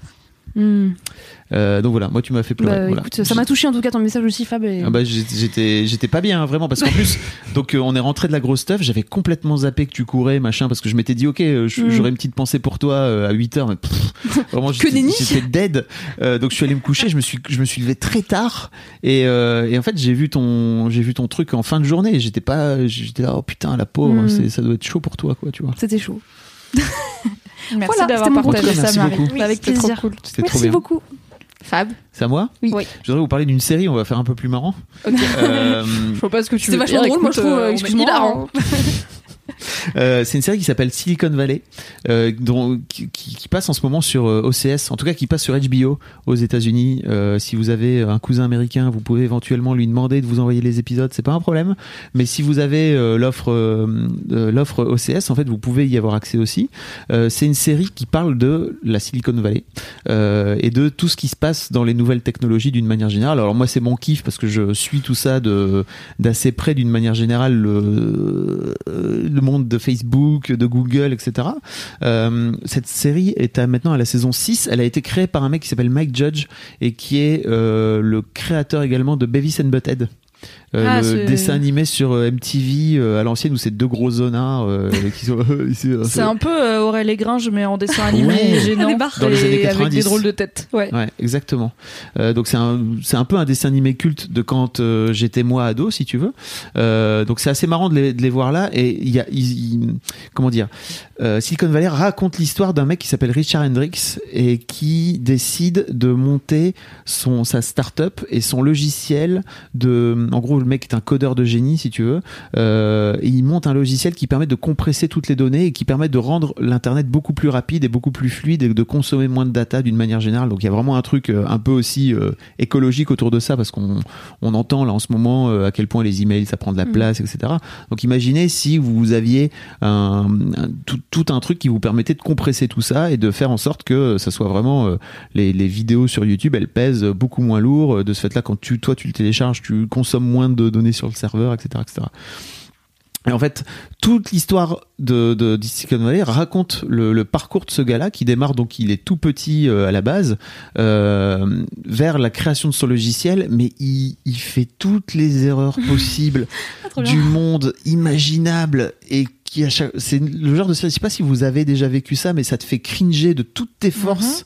Euh, donc voilà, moi tu m'as fait pleurer. Bah, voilà. écoute, ça m'a touché en tout cas ton message aussi, Fab. et- Ah bah, j'étais- pas bien hein, vraiment parce qu'en plus donc euh, on est rentré de la grosse stuff j'avais complètement zappé que tu courais machin parce que je m'étais dit ok euh, Mm. j'aurais une petite pensée pour toi euh, à 8 heures mais pff, vraiment Que j'étais dead donc je suis allé me coucher je me suis je me suis levé très tard et, et en fait j'ai vu ton j'ai vu ton truc en fin de journée j'étais pas j'étais là oh putain la pauvre Mm. ça doit être chaud pour toi quoi tu vois C'était chaud. Merci Voilà, d'avoir c'était partagé ça, Merci Marie. beaucoup. Avec Oui, trop plaisir. cool. c'était trop Merci bien beaucoup. Fab. c'est à moi Oui. Oui. je voudrais vous parler d'une série on va faire un peu plus marrant Euh, Je vois pas ce que tu C'était veux vachement dire. drôle, moi je trouve. euh, Excuse-moi. Euh, c'est une série qui s'appelle Silicon Valley, euh, qui, passe en ce moment sur euh, OCS, en tout cas qui passe sur HBO aux États-Unis. Euh, si vous avez un cousin américain, vous pouvez éventuellement lui demander de vous envoyer les épisodes, c'est pas un problème. Mais si vous avez l'offre l'offre OCS, en fait, vous pouvez y avoir accès aussi. C'est une série qui parle de la Silicon Valley et de tout ce qui se passe dans les nouvelles technologies d'une manière générale. Alors moi, c'est mon kiff parce que je suis tout ça de d'assez près d'une manière générale le, monde de Facebook, de Google, etc. Euh, cette série est maintenant à la saison 6. Elle a été créée par un mec qui s'appelle Mike Judge et qui est euh, le créateur également de Beavis and Butthead. Euh, Ah, le dessin animé sur euh, MTV euh, à l'ancienne où c'est deux gros zonards euh, qui sont C'est un peu euh, et Gringe, mais en dessin animé Ouais. gênant. Dans les années Avec 90. des drôles de tête. Ouais. Ouais, exactement. Euh, donc c'est un, c'est un peu un dessin animé culte de quand euh, j'étais moi ado, si tu veux. Euh, donc c'est assez marrant de les, de les voir là. Et il y a, comment dire, euh, Silicon Valley raconte l'histoire d'un mec qui s'appelle Richard Hendricks et qui décide de monter son sa start-up et son logiciel de, en gros le mec est un codeur de génie, si tu veux. Euh, et il monte un logiciel qui permet de compresser toutes les données et qui permet de rendre l'internet beaucoup plus rapide et beaucoup plus fluide et de consommer moins de data d'une manière générale. Donc il y a vraiment un truc euh, un peu aussi euh, écologique autour de ça parce qu'on on entend là en ce moment euh, à quel point les emails ça prend de la place, etc. Donc imaginez si vous aviez un, un- tout, tout un truc qui vous permettait de compresser tout ça et de faire en sorte que ça soit vraiment les, les vidéos sur YouTube elles pèsent beaucoup moins lourd. De ce fait-là, quand tu toi tu le télécharges, tu consommes moins de données sur le serveur, etc., etc. Et en fait, toute l'histoire de, de, de Silicon Valley raconte le, le parcours de ce gars-là qui démarre donc il est tout petit euh, à la base euh, vers la création de son logiciel, mais il, il fait toutes les erreurs possibles du monde imaginable et qui à chaque c'est le genre de. Je sais pas si vous avez déjà vécu ça, mais ça te fait cringer de toutes tes forces.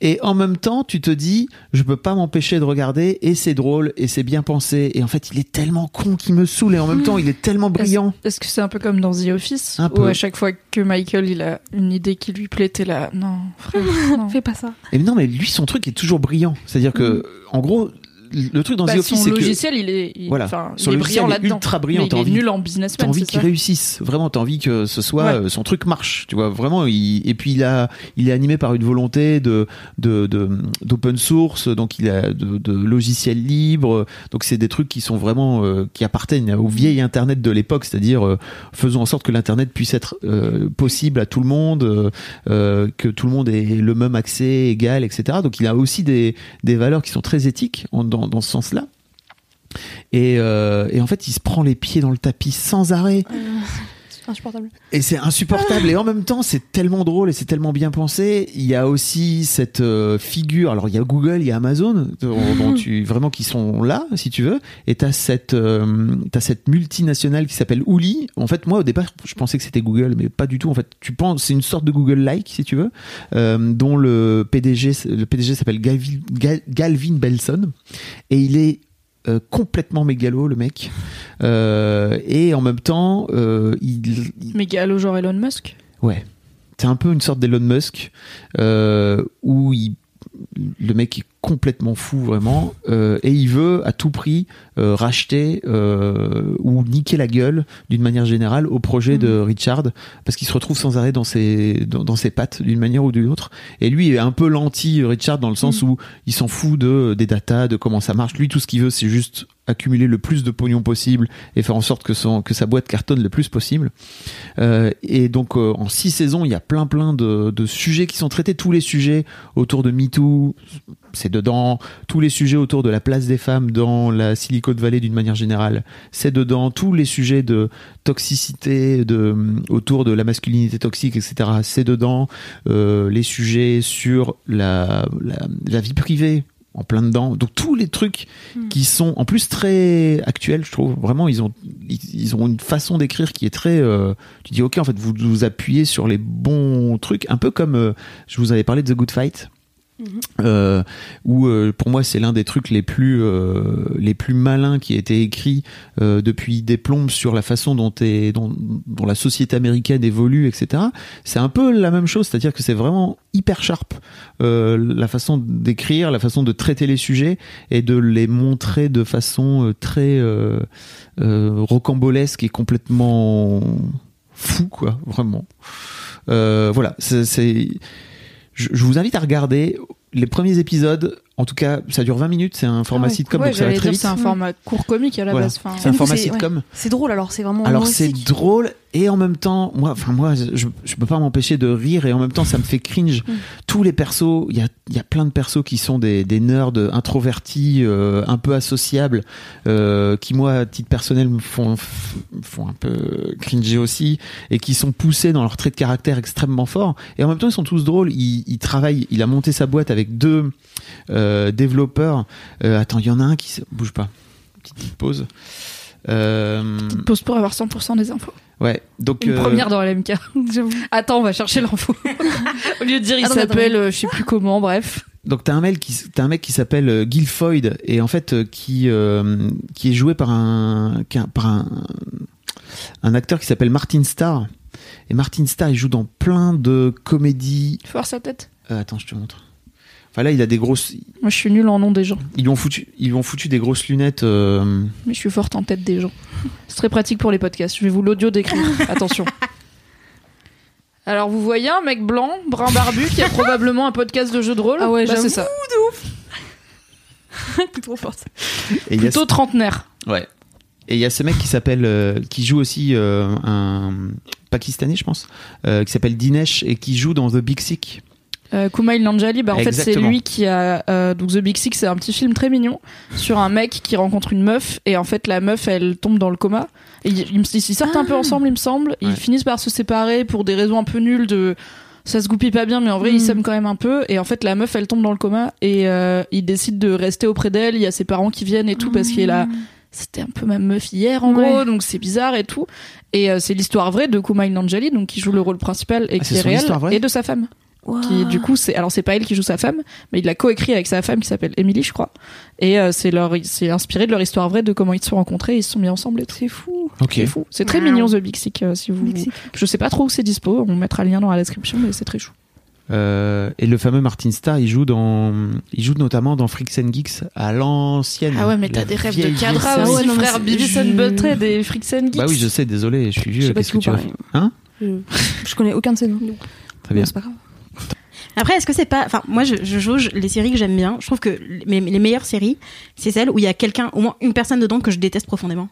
Et en même temps, tu te dis, je peux pas m'empêcher de regarder, et c'est drôle, et c'est bien pensé. Et en fait, il est tellement con qu'il me saoule, et en même temps, il est tellement brillant. Est-ce que c'est un peu comme dans The Office Un Où peu. à chaque fois que Michael il a une idée qui lui plaît, t'es là. Non, frère. non. Fais pas ça. Et non, mais lui, son truc est toujours brillant. C'est-à-dire que, en gros, le truc dans Bah, The Office, c'est que logiciel, il est, il, Voilà. Son il est logiciel brillant est ultra brillant, t'as il est envie- nul en t'as businessman. envie c'est qu'il réussisse. Vraiment, t'as envie que ce soit Ouais. euh, son truc marche. Tu vois, vraiment. Il, et puis il a, il est animé par une volonté de, de, de- d'open source. Donc il a de, de logiciels libres. Donc c'est des trucs qui sont vraiment, euh, qui appartiennent au vieil Internet de l'époque. C'est-à-dire, euh, faisons en sorte que l'Internet puisse être euh, possible à tout le monde, euh, que tout le monde ait le même accès égal, etc. Donc il a aussi des, des valeurs qui sont très éthiques en- dans, dans ce sens-là. Et, euh, et en fait, il se prend les pieds dans le tapis sans arrêt. Insupportable. Et c'est insupportable. Et en même temps, c'est tellement drôle et c'est tellement bien pensé. Il y a aussi cette euh, figure. Alors, il y a Google, il y a Amazon, dont, tu vraiment qui sont là, si tu veux. Et t'as cette euh, t'as cette multinationale qui s'appelle Ouli. En fait, moi au départ, je pensais que c'était Google, mais pas du tout. En fait, tu penses, c'est une sorte de Google-like, si tu veux, euh, dont le PDG le PDG s'appelle Galvin, Gal- Galvin Belson et il est euh, complètement mégalo le mec Euh, et en même temps euh, il, gallo genre Elon Musk. Ouais. C'est un peu une sorte d'Elon Musk où il, le mec est complètement fou vraiment. Euh, et il veut à tout prix euh, racheter euh, ou niquer la gueule d'une manière générale au projet de Richard parce qu'il se retrouve sans arrêt dans ses dans, dans ses pattes d'une manière ou d'une autre. Et lui est un peu l'anti Richard dans le sens où il s'en fout de des datas de comment ça marche. Lui tout ce qu'il veut c'est juste accumuler le plus de pognon possible et faire en sorte que son que sa boîte cartonne le plus possible. Euh, et donc euh, en six saisons, il y a plein plein de, de sujets qui sont traités, tous les sujets autour de MeToo, c'est dedans. Tous les sujets autour de la place des femmes dans la Silicon Valley d'une manière générale, c'est dedans. Tous les sujets de toxicité, de autour de la masculinité toxique, etc. C'est dedans. Euh, les sujets sur la, la, la vie privée en plein dedans. Donc tous les trucs qui sont en plus très actuels, je trouve. Vraiment, ils ont ils, ils ont une façon d'écrire qui est très. euh, tu dis ok, en fait, vous vous appuyez sur les bons trucs, un peu comme euh, je vous avais parlé de The Good Fight. Euh, où euh, pour moi c'est l'un des trucs les plus euh, les plus malins qui a été écrit euh, depuis des plombes sur la façon dont, est, dont, dont la société américaine évolue etc c'est un peu la même chose c'est à dire que c'est vraiment hyper sharp euh, la façon d'écrire la façon de traiter les sujets et de les montrer de façon euh, très rocambolesque et complètement fou quoi vraiment. Voilà c'est- je, vous invite à regarder les premiers épisodes. En tout cas, ça dure 20 minutes. C'est un format Ah ouais. sitcom, Ouais, donc ça va j'allais très dire vite. c'est un format court comique à la Voilà. base. Enfin, C'est un format sitcom. C'est drôle alors, c'est vraiment. Alors c'est drôle et en même temps, moi, enfin moi, je, je peux pas m'empêcher de rire et en même temps, ça me fait cringe. Mm. Tous les persos, il y a, y a plein de persos qui sont des, des nerds introvertis, euh, un peu associables, euh, qui moi, à titre personnel, me font font un peu cringer aussi et qui sont poussés dans leur trait de caractère extrêmement fort. Et en même temps, ils sont tous drôles. Il, il travaille, il a monté sa boîte avec deux euh, développeurs. Euh, attends, il y en a un qui se... bouge pas. Petite, petite pause. Euh, petite pause pour avoir 100% des infos. Ouais, donc Une euh, première dans LMK. J'avoue. Attends, on va chercher l'info. Au lieu de dire il Attends, s'appelle, euh, je sais plus comment, bref. donc t'as un mec qui t'as un mec qui s'appelle euh, Guilfoyd et en fait euh, qui euh, qui est joué par un par un un acteur qui s'appelle Martin Starr et Martin Starr il joue dans plein de comédies. Voir sa tête. Euh, attends, je te montre. Enfin là, il a des grosses. Moi, je suis nulle en nom des gens, Ils lui ont foutu, ils lui ont foutu des grosses lunettes. euh, mais je suis forte en tête des gens. C'est très pratique pour les podcasts. Je vais vous l'audio décrire. Attention. Alors, vous voyez un mec blanc, brun barbu, qui a probablement un podcast de jeux de rôle Ah ouais, Bah, c'est ça. T'es trop forte. et il y a Plutôt trentenaire. Ouais. Et il y a ce mec qui s'appelle, euh, qui joue aussi euh, un Pakistanais, je pense, euh, qui s'appelle Dinesh et qui joue dans The Big Sick. Euh, Kumail Nanjiani, bah en fait c'est lui qui a euh, donc The Big Sick, c'est un petit film très mignon sur un mec qui rencontre une meuf et en fait la meuf elle tombe dans le coma. Et ils, ils, sortent un peu ensemble il me semble. Ils finissent par se séparer pour des raisons un peu nulles de ça se goupille pas bien mais en vrai ils Mm. s'aiment quand même un peu et en fait la meuf elle tombe dans le coma et euh, il décide de rester auprès d'elle. Il y a ses parents qui viennent et tout parce qu'il est là c'était un peu ma meuf hier en Ouais. gros donc c'est bizarre et tout et euh, c'est l'histoire vraie de Kumail Nanjiani donc qui joue le rôle principal et Ah, qui est réel et de sa femme qui du coup c'est alors c'est pas elle qui joue sa femme mais il l'a coécrit avec sa femme qui s'appelle Emily je crois et euh, c'est leur c'est inspiré de leur histoire vraie de comment ils se sont rencontrés et ils se sont mis ensemble et C'est fou. C'est fou c'est très mignon The Big Sick euh, si vous Big je sais pas trop où c'est dispo on mettra le lien dans la description mais c'est très chou Euh, et le fameux Martin Starr, il joue dans, il joue notamment dans Freaks and Geeks à l'ancienne. ah ouais mais t'as des rêves de cadra aussi ouais, non, mais frère je- and Butthead et Freaks and Geeks Bah oui, je sais, désolé, je suis Je vieux. Qu'est-ce que tu parlez. Hein? Je connais aucun de ces noms. Très bien. C'est pas grave. Après, est-ce que c'est pas. Enfin, moi, je, je jauge les séries que j'aime bien. Je trouve que les, les meilleures séries, c'est celles où il y a quelqu'un, au moins une personne dedans que je déteste profondément.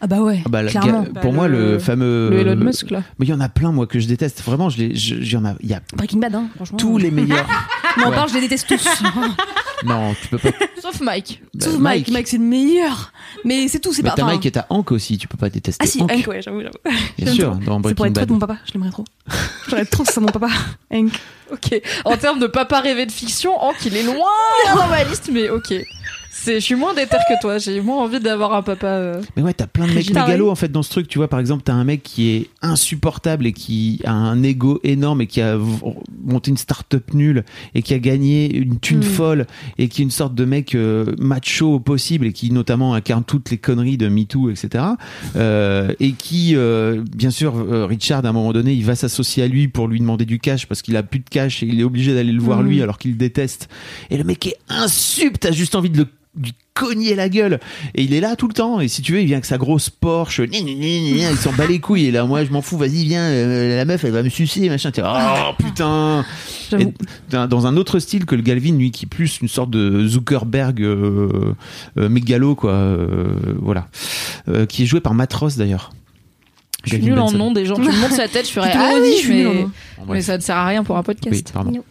Ah bah ouais, Ah bah, clairement. Bah, pour moi, le- le fameux. le Elon Musk là Mais il y en a plein, moi, que je déteste. Vraiment, je les, je- il y en a, y a Breaking Bad, hein, franchement. tous les meilleurs. Mais on Ouais. parle, je les déteste tous. non, tu peux pas. sauf Mike Bah, Sauf Mike. Mike, c'est le meilleur. Mais c'est tout, c'est Mais pas. t'as Mike et t'as Hank aussi, tu peux pas détester. Ah si, Hank, Hank, ouais, j'avoue, j'avoue. bien sûr, trop. dans C'est pour Breaking être Bad. de mon papa, je l'aimerais trop. J'aimerais trop ça, mon papa. Hank. Ok. En termes de papa rêvé de fiction, Hank, il est loin dans ma liste, mais ok. Je suis moins déter que toi. J'ai moins envie d'avoir un papa. euh, Mais ouais, t'as plein de mecs mégalos en fait dans ce truc. Tu vois, par exemple, t'as un mec qui est insupportable et qui a un ego énorme et qui a monté une start-up nulle et qui a gagné une thune Mm. folle et qui est une sorte de mec euh, macho au possible et qui notamment incarne toutes les conneries de MeToo, etc. Euh, et qui, bien sûr, Richard, à un moment donné, il va s'associer à lui pour lui demander du cash parce qu'il a plus de cash et il est obligé d'aller le voir Mm. lui alors qu'il le déteste. Et le mec est insup, t'as juste envie de le lui cogner la gueule. Et il est là tout le temps. Et si tu veux il vient avec sa grosse Porsche. Il s'en bat les couilles. Et là moi je m'en fous. Vas-y viens euh, la meuf elle va me sucer machin. T'es, oh putain. Et dans un autre style que le Galvin lui qui est plus une sorte de Zuckerberg euh, euh, mégalo quoi euh, voilà. Euh, qui est joué par Matt Ross d'ailleurs. Je suis nulle en nom des gens. Tu me montres sa tête, je ferais ah le oui, redis, je suis mais... mais ça ne sert à rien pour un podcast. Oui, pardon.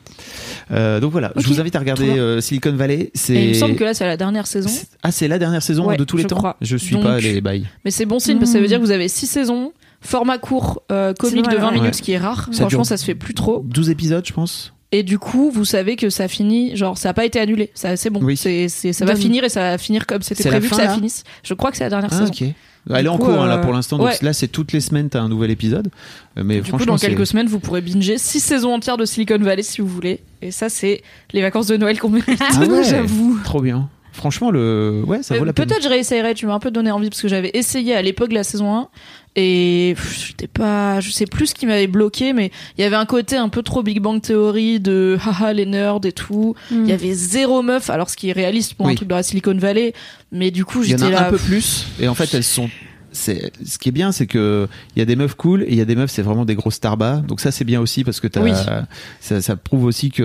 Donc voilà, je vous invite à regarder euh, Silicon Valley. Et il me semble que là, c'est la dernière saison. ah c'est la dernière saison Ouais, de tous les je temps. crois. Je suis Donc- pas les bails. Mais c'est bon signe parce que ça veut dire que vous avez six saisons, format court, euh, comique de 20 ouais. minutes, Ouais. ce qui est rare. Ça Franchement, ça se fait plus trop. 12 épisodes, je pense. Et du coup, vous savez que ça finit, genre, ça a pas été annulé. Ça, c'est bon. Oui. C'est, ça va finir et ça va finir comme c'était prévu que ça là finisse. Je crois que c'est la dernière Ah, saison. ok. Elle est en cours hein, là euh, pour l'instant. Donc ouais. là, c'est toutes les semaines, t'as un nouvel épisode. Euh, Mais Du coup, franchement, dans quelques semaines, vous pourrez binger six saisons entières de Silicon Valley si vous voulez. Et ça, c'est les vacances de Noël qu'on mérite. Ah ouais, J'avoue. Trop bien. Franchement, le ouais, ça vaut Euh, la peine. Peut-être je réessayerai, tu m'as un peu donné envie parce que j'avais essayé à l'époque de la saison 1 et j'étais pas, je sais plus ce qui m'avait bloqué, mais il y avait un côté un peu trop Big Bang Theory de haha les nerds et tout. Il y avait zéro meuf, alors ce qui est réaliste pour un truc de la Silicon Valley, mais du coup Il y en j'étais a là. un peu plus. Et en fait, elles sont. C'est ce qui est bien, c'est que il y a des meufs cool et il y a des meufs, c'est vraiment des grosses starbas. Donc ça, c'est bien aussi parce que Oui. ça, ça prouve aussi que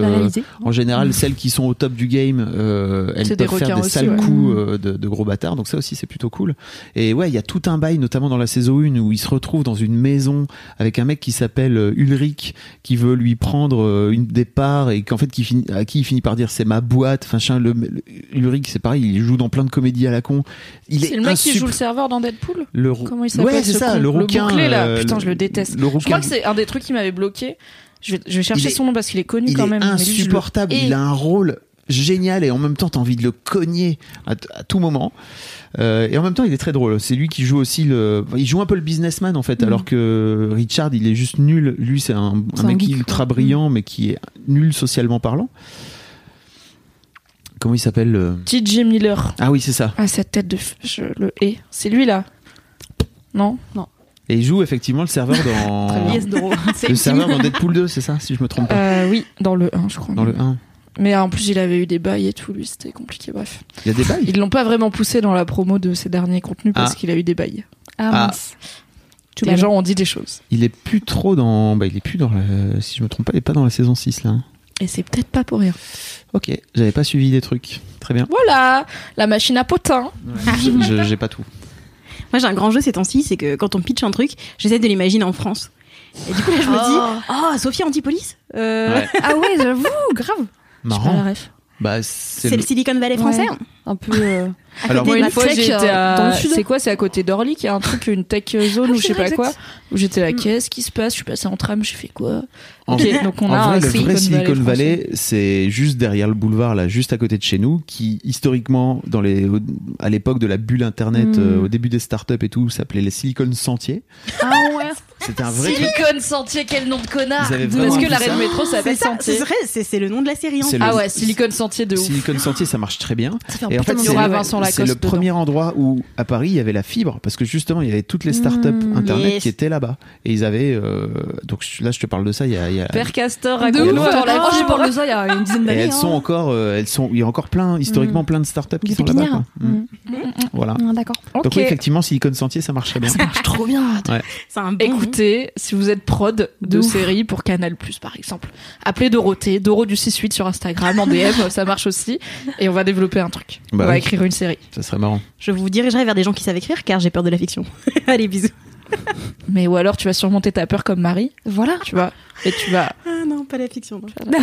en général, celles qui sont au top du game, euh, elles C'est des peuvent faire des aussi, sales ouais. coups euh, de, de gros bâtards. Donc ça aussi, c'est plutôt cool. Et ouais, il y a tout un bail, notamment dans la saison 1 où il se retrouve dans une maison avec un mec qui s'appelle euh, Ulrich, qui veut lui prendre euh, une des parts et qu'en fait, qui finit, à qui il finit par dire c'est ma boîte. Enfin, chien, le, le- Ulrich, c'est pareil, il joue dans plein de comédies à la con. C'est le mec qui joue le serveur dans Deadpool? Le rou- Comment il s'appelle Ouais, c'est ce ça, le rouquin. bouclé là, euh, putain je le déteste. Le Je crois que c'est un des trucs qui m'avait bloqué. Je vais, je vais chercher Il est- son nom parce qu'il est connu il quand est même. je le insupportable. Il a un rôle génial et en même temps t'as envie de le cogner à, tout moment. Euh, et en même temps il est très drôle. C'est lui qui joue aussi le. Il joue un peu le businessman en fait, Mhm. alors que Richard il est juste nul. Lui c'est un, un un mec geek, ultra quoi. brillant mais qui est nul socialement parlant. Comment il s'appelle le- TJ Miller. Ah oui c'est ça. Ah cette tête de, je le hais. C'est lui là. Non Et il joue effectivement le serveur dans. Yes, le serveur dans Deadpool 2 c'est ça si je me trompe pas. Euh, oui, dans le 1, je crois. Dans le 1. Mais en plus, il avait eu des bails et tout, lui, c'était compliqué. Bref. Il y a des bails. Ils l'ont pas vraiment poussé dans la promo de ses derniers contenus parce Ah. qu'il a eu des bails. Ah, Ah. mince. Les gens ont dit des choses. Il est plus trop dans. Bah, il est plus dans la. Si je me trompe pas, il est pas dans la saison 6 là. Et c'est peut-être pas pour rien. Ok, j'avais pas suivi des trucs. Très bien. Voilà, la machine à potin. Je- je- J'ai pas tout. Moi, j'ai un grand jeu ces temps-ci, c'est que quand on pitch un truc, j'essaie de l'imaginer en France. Et du coup, là, je me dis, oh, Sophie Antipolis euh, Ouais. Ah ouais, j'avoue, grave. J'ai pas la Marrant. ref. Bah, c'est le- le Silicon Valley français. Ouais. Un peu. euh, Alors, Moi, une fois, tech, j'étais euh, à. le sud. C'est quoi C'est à côté d'Orly qu'il y a un truc, une tech zone Ah, ou je sais pas quoi. Où j'étais là, Mm. qu'est-ce qui se passe? Je suis passée en tram, j'ai fait quoi? En, Ok, donc on en a vrai, un le vrai Silicon. Valley, c'est juste derrière le boulevard, là, juste à côté de chez nous, qui historiquement, dans les, à l'époque de la bulle internet, Mm. euh, au début des startups et tout, s'appelait les Silicon Sentiers. Ah ouais. C'était un vrai. Silicon Sentier, quel nom de connard Parce que fait l'arrêt ça. de métro s'appelle Sentier. c'est vrai, c'est c'est le nom de la série. hein. C'est Ah ouais, Silicon Sentier de ouf. Silicon Sentier, ça marche très bien. Fait Et en fait, c'est le, premier endroit où, à Paris, il y avait la fibre, parce que justement, il y avait toutes les startups Mmh, internet qui étaient là-bas. Et ils avaient, euh, donc là, je te parle de ça, il y a, il y a- Père Castor, Oh, parle de ça il y a une dizaine Et d'années. elles sont hein. encore, euh, elles sont, il y a encore plein, historiquement, plein de startups qui sont là-bas. pépinières. quoi. Mm. Voilà. Ah, D'accord. Donc effectivement, Silicon Sentier, ça marche très bien. Ça marche trop bien. C'est un bon. Écoutez, si vous êtes prod de De séries pour Canal+, par exemple, appelez Dorothée, Doro du 6-8 sur Instagram, en DM, ça marche aussi. Et on va développer un truc. Bah on va oui. écrire une série. Ça serait marrant. Je vous dirigerai vers des gens qui savent écrire car j'ai peur de la fiction. Allez, bisous. Mais ou alors tu vas surmonter ta peur comme Marie, Voilà. tu vois, et tu vas... Ah non, pas la fiction. non.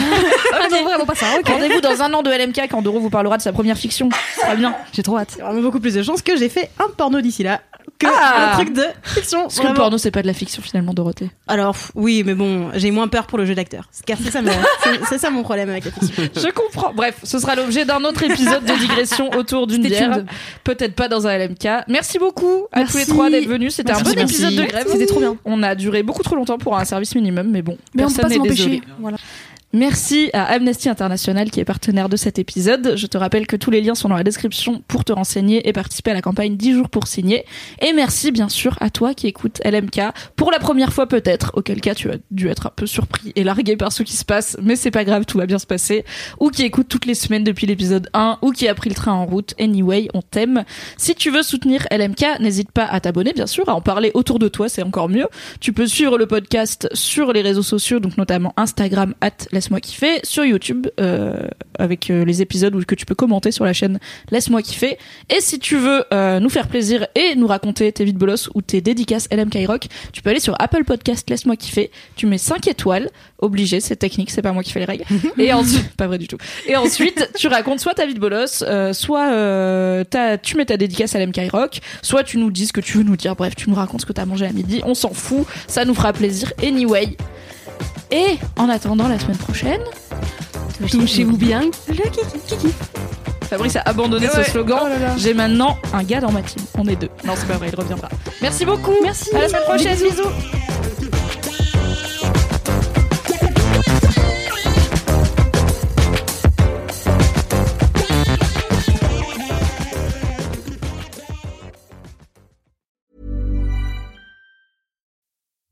Ah non, vraiment pas ça. Ok. Rendez-vous dans un an de LMK quand Doro vous parlera de sa première fiction. Ce sera bien. J'ai trop hâte. Il y a vraiment beaucoup plus de chances que j'ai fait un porno d'ici là que Ah. un truc de fiction. Parce que le porno, c'est pas de la fiction finalement, Dorothée. Alors oui, mais bon, j'ai moins peur pour le jeu d'acteur. Car c'est ça, mon- c'est- ça mon problème avec la fiction. Je comprends. Bref, ce sera l'objet d'un autre épisode de digression autour d'une bière. Peut-être pas dans un LMK. Merci beaucoup à Merci. tous les trois d'être venus. C'était un bon merci. épisode de grève. C'était trop bien. On a duré beaucoup trop longtemps pour un service minimum, mais bon, Mais personne n'est désolé. Voilà. Merci à Amnesty International qui est partenaire de cet épisode. Je te rappelle que tous les liens sont dans la description pour te renseigner et participer à la campagne 10 jours pour signer. Et merci bien sûr à toi qui écoutes LMK pour la première fois peut-être, auquel cas tu as dû être un peu surpris et largué par ce qui se passe, mais c'est pas grave, tout va bien se passer. Ou qui écoute toutes les semaines depuis l'épisode 1 ou qui a pris le train en route. Anyway, on t'aime. Si tu veux soutenir LMK, n'hésite pas à t'abonner bien sûr, à en parler autour de toi, c'est encore mieux. Tu peux suivre le podcast sur les réseaux sociaux, donc notamment Instagram at la Laisse-moi kiffer, sur YouTube, euh, avec euh, les épisodes où, que tu peux commenter sur la chaîne Laisse-moi kiffer. Et si tu veux euh, nous faire plaisir et nous raconter tes vides bolos ou tes dédicaces LMK Rock, tu peux aller sur Apple Podcast Laisse-moi kiffer. Tu mets 5 étoiles, obligé, c'est technique, c'est pas moi qui fais les règles. et ensuite, pas vrai du tout. Et ensuite, tu racontes soit ta vie de bolos, soit tu mets ta dédicace à LMK Rock, soit tu nous dis ce que tu veux nous dire. Bref, tu nous racontes ce que t'as mangé à midi. On s'en fout, ça nous fera plaisir. Anyway. Et en attendant la semaine prochaine, Touchez-vous bien. Fabrice a abandonné ce slogan. J'ai maintenant un gars dans ma team. On est deux. Non, c'est pas vrai, il reviendra. Merci beaucoup. Merci. À la semaine prochaine. Bisous.